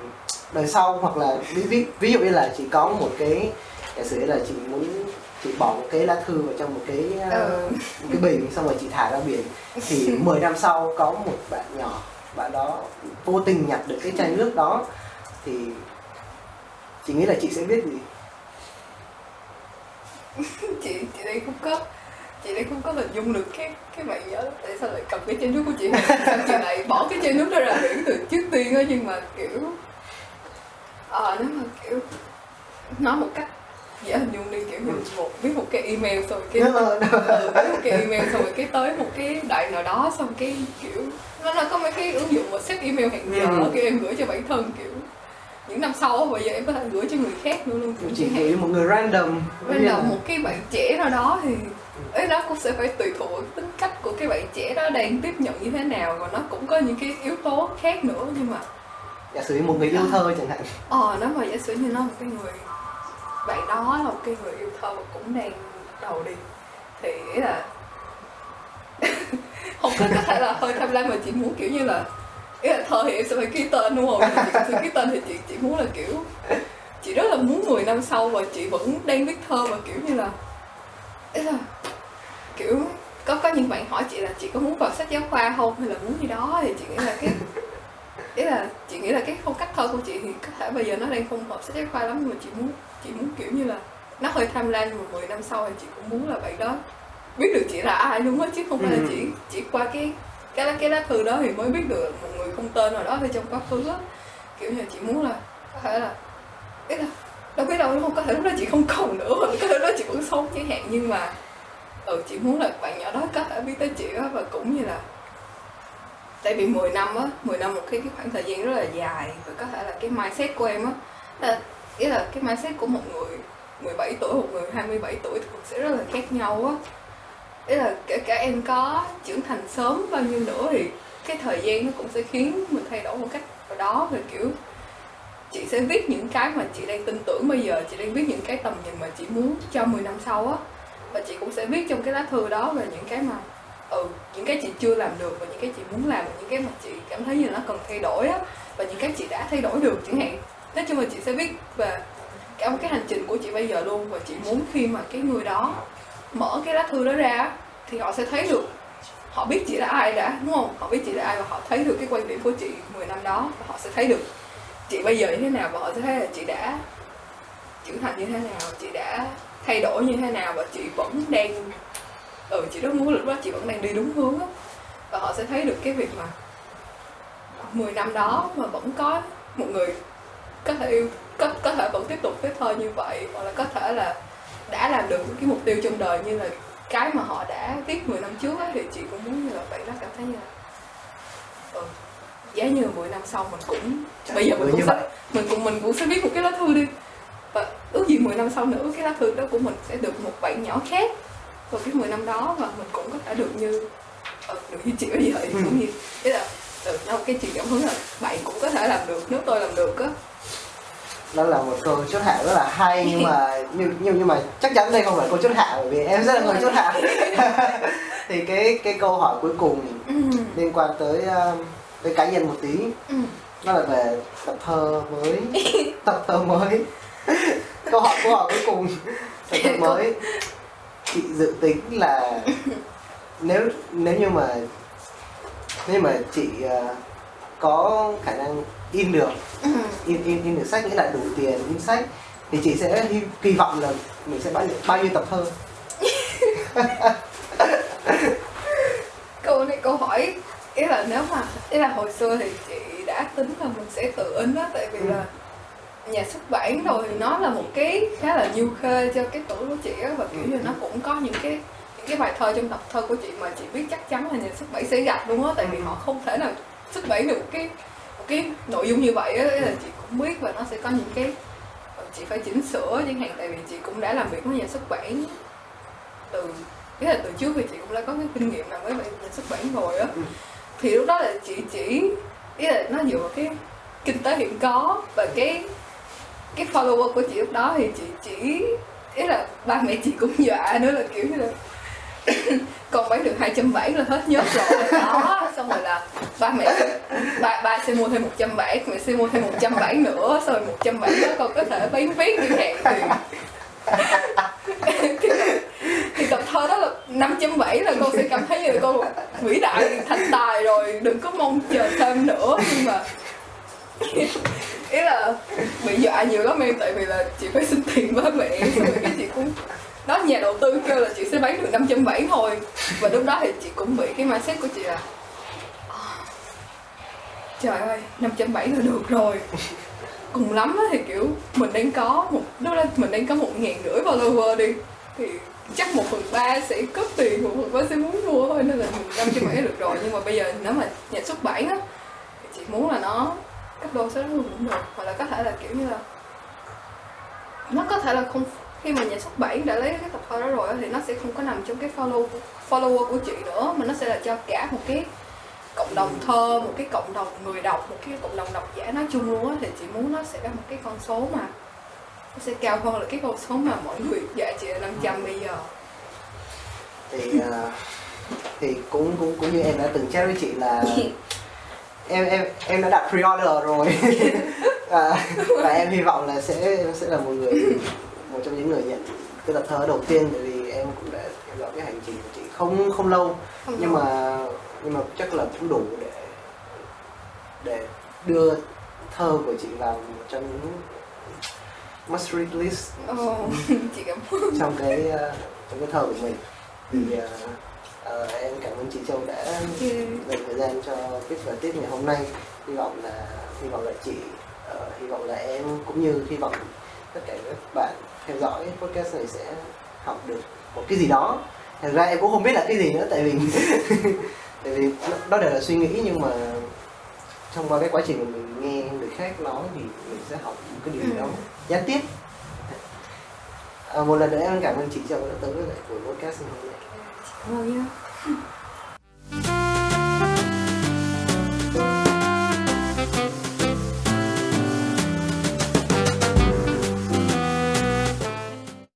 đời sau hoặc là ví, ví, ví dụ như là chị có một cái giả sử là chị muốn chị bỏ một cái lá thư vào trong một cái Ừ. một cái bình xong rồi chị thả ra biển. Thì (laughs) 10 năm sau có một bạn nhỏ bạn đó vô tình nhặt được cái chai nước đó. Thì chị nghĩ là chị sẽ biết gì? (laughs) Chị chị đang không có chị đang không có hình dung được cái cái bạn nhớ tại sao lại cầm cái chai nước của chị? Sao chị lại bỏ cái chai nước đó ra biển từ trước tiên á? Nhưng mà kiểu ờ nếu mà kiểu nói một cách dễ hình dung đi kiểu như một viết một cái email xong rồi cái Ờ, (laughs) ừ, viết một cái email xong rồi cái tới một cái đoạn nào đó xong cái kiểu nó nó có mấy cái ứng dụng mà xếp email hẹn giờ Ừ. kiểu em gửi cho bản thân kiểu những năm sau bây giờ em có thể gửi cho người khác nữa luôn kiểu chị hạn gửi một người random đầu một cái bạn trẻ nào đó thì ấy nó cũng sẽ phải tùy thuộc vào tính cách của cái bạn trẻ đó đang tiếp nhận như thế nào và nó cũng có những cái yếu tố khác nữa nhưng mà giả sử như một người yêu thơ chẳng hạn. Ờ nếu mà giả sử như nó một cái người bạn đó là một cái người yêu thơ cũng đang đầu đi. Thì ý là (laughs) không có có thể là hơi tham lam mà chị muốn kiểu như là, ý là thơ thì em sẽ phải ký tên, đúng không? Chị không ký tên thì chị chỉ muốn là kiểu, chị rất là muốn 10 năm sau và chị vẫn đang viết thơ mà kiểu như là, ý là kiểu có có những bạn hỏi chị là chị có muốn vào sách giáo khoa không hay là muốn gì đó thì chị nghĩ là cái, ý là chị nghĩ là cái phong cách thơ của chị thì có thể bây giờ nó đang không hợp sách giáo khoa lắm nhưng mà chị muốn chị muốn kiểu như là nó hơi tham lam nhưng mà 10 năm sau thì chị cũng muốn là bạn đó. Biết được chị là ai luôn á chứ không phải là Ừ. chỉ chỉ qua cái cái lá cái lá thư đó thì mới biết được một người không tên nào đó ở trong quá khứ á. Kiểu như là chị muốn là có thể là ý là đâu biết đâu đúng không? Có thể lúc đó chị không còn nữa hoặc có thể đó chị vẫn sống chẳng hạn. Nhưng mà ừ chị muốn là bạn nhỏ đó có thể biết tới chị á và cũng như là tại vì 10 năm á 10 năm một cái, cái khoảng thời gian rất là dài và có thể là cái mindset của em á là ý là cái mindset của một người 17 tuổi một người 27 tuổi thì cũng sẽ rất là khác nhau á. Ý là kể cả em có trưởng thành sớm bao nhiêu nữa thì cái thời gian nó cũng sẽ khiến mình thay đổi một cách nào đó về kiểu chị sẽ viết những cái mà chị đang tin tưởng bây giờ, chị đang viết những cái tầm nhìn mà chị muốn cho 10 năm sau á. Và chị cũng sẽ viết trong cái lá thư đó về những cái mà ừ những cái chị chưa làm được và những cái chị muốn làm và những cái mà chị cảm thấy như nó cần thay đổi á. Và những cái chị đã thay đổi được chẳng hạn nói chung là chị sẽ biết về cả một cái hành trình của chị bây giờ luôn và chị muốn khi mà cái người đó mở cái lá thư đó ra thì họ sẽ thấy được, họ biết chị là ai đã, đúng không họ biết chị là ai và họ thấy được cái quan điểm của chị 10 năm đó và họ sẽ thấy được chị bây giờ như thế nào và họ sẽ thấy là chị đã trưởng thành như thế nào, chị đã thay đổi như thế nào và chị vẫn đang ừ chị rất muốn lúc đó chị vẫn đang đi đúng hướng đó. và họ sẽ thấy được cái việc mà 10 năm đó mà vẫn có một người có thể yêu có có thể vẫn tiếp tục viết thơ như vậy hoặc là có thể là đã làm được những cái mục tiêu trong đời như là cái mà họ đã viết 10 năm trước á, thì chị cũng muốn như là bạn đó cảm thấy như là ừ, giá như 10 năm sau mình cũng bây giờ mình cũng vậy. sẽ mình cũng mình cũng sẽ viết một cái lá thư đi và ước gì 10 năm sau nữa cái lá thư đó của mình sẽ được một bạn nhỏ khác vào cái 10 năm đó và mình cũng có thể được như ừ, được như chị bây giờ thì cũng như thế là ừ, nó cái truyền cảm hứng là bạn cũng có thể làm được nếu tôi làm được á đó là một câu chốt hạ rất là hay nhưng mà (laughs) nhưng nhưng nhưng mà chắc chắn đây không phải câu chốt hạ bởi vì em rất là người chốt hạ. (laughs) Thì cái cái câu hỏi cuối cùng ừ. liên quan tới uh, tới cá nhân một tí. Ừ. nó là về tập thơ mới. (laughs) Tập thơ mới. Câu hỏi câu hỏi cuối cùng. Tập thơ mới. Chị dự tính là nếu nếu như mà nếu mà chị ờ, có khả năng in được Ừ. in in in được sách nghĩa là đủ tiền in sách thì chị sẽ hy, kỳ vọng là mình sẽ bao nhiêu, bao nhiêu tập thơ (laughs) câu này câu hỏi ý là nếu mà ý là hồi xưa thì chị đã tính là mình sẽ tự in á tại vì Ừ. là nhà xuất bản rồi thì nó là một cái khá là nhiều khê cho cái tuổi của chị á và kiểu như Ừ. nó cũng có những cái những cái bài thơ trong tập thơ của chị mà chị biết chắc chắn là nhà xuất bản sẽ gặp luôn á tại vì Ừ. họ không thể nào xuất bản được cái cái nội dung như vậy á là chị cũng biết và nó sẽ có những cái chị phải chỉnh sửa chẳng hạn tại vì chị cũng đã làm việc với nhà xuất bản từ ý là từ trước thì chị cũng đã có cái kinh nghiệm làm với nhà xuất bản rồi á Ừ. thì lúc đó là chị chỉ ý là nó dựa vào cái kinh tế hiện có và cái cái follower của chị lúc đó thì chị chỉ ý là ba mẹ chị cũng dọa nữa là kiểu như là (laughs) con bán được 270 là hết nhớt rồi. Đó, xong rồi là ba mẹ, ba ba sẽ mua thêm 170 mẹ sẽ mua thêm 170 nữa, xong rồi 170 đó con có thể bán vé chẳng hạn thì (laughs) thì 5.7 là con sẽ cảm thấy như là con vĩ đại thành tài rồi, đừng có mong chờ thêm nữa. Nhưng mà (laughs) ý là bị dọa nhiều lắm em, tại vì là chị phải xin tiền với mẹ, xong rồi cái chị cũng đó, nhà đầu tư kêu là chị sẽ bán được 507 thôi. Và lúc đó thì chị cũng bị cái mindset của chị là ờ, trời ơi 507 là được rồi. Cùng lắm thì kiểu mình đang có một đó là mình đang có một ngàn rưỡi follower đi, thì chắc một phần ba sẽ cướp tiền, một phần ba sẽ muốn mua thôi, nên là năm trăm bảy được rồi. Nhưng mà bây giờ nếu mà nhà xuất bản á, thì chị muốn là nó cấp đôi số luôn cũng được hoặc là có thể là kiểu như là, nó có thể là không khi mà nhà xuất bản đã lấy cái tập thơ đó rồi thì nó sẽ không có nằm trong cái follow follower của chị nữa mà nó sẽ là cho cả một cái cộng đồng thơ một cái cộng đồng người đọc một cái cộng đồng độc giả nói chung luôn á thì chị muốn nó sẽ là một cái con số mà nó sẽ cao hơn là cái con số mà mọi người dạ chị là 500 bây giờ. Thì à, thì cũng cũng cũng như em đã từng chat với chị là (laughs) em em em đã đặt pre-order rồi. Và, (laughs) (laughs) và em hy vọng là sẽ sẽ là một người một trong những người nhận cái tập thơ đầu tiên tại vì em cũng đã theo dõi cái hành trình của chị không không lâu. Không nhưng đâu. mà nhưng mà chắc là cũng đủ để để đưa thơ của chị vào một trong những must read list Ồ, (laughs) chị cảm ơn. trong cái ờ, trong cái thơ của mình. Thì ờ, ờ, em cảm ơn chị Châu đã dành thời gian cho viết và tiếp ngày hôm nay. Hy vọng là hy vọng là chị ờ, hy vọng là em cũng như hy vọng tất cả các bạn theo dõi podcast này sẽ học được một cái gì đó. Thật ra em cũng không biết là cái gì nữa tại vì (laughs) tại vì nó đều là suy nghĩ nhưng mà trong qua cái quá trình mà mình nghe người khác nói thì mình sẽ học một cái điều gì đó Ừ. gián tiếp. À, một lần nữa em cảm ơn chị Châu đã tới với lại buổi podcast ngày hôm nay. Cảm ơn nhá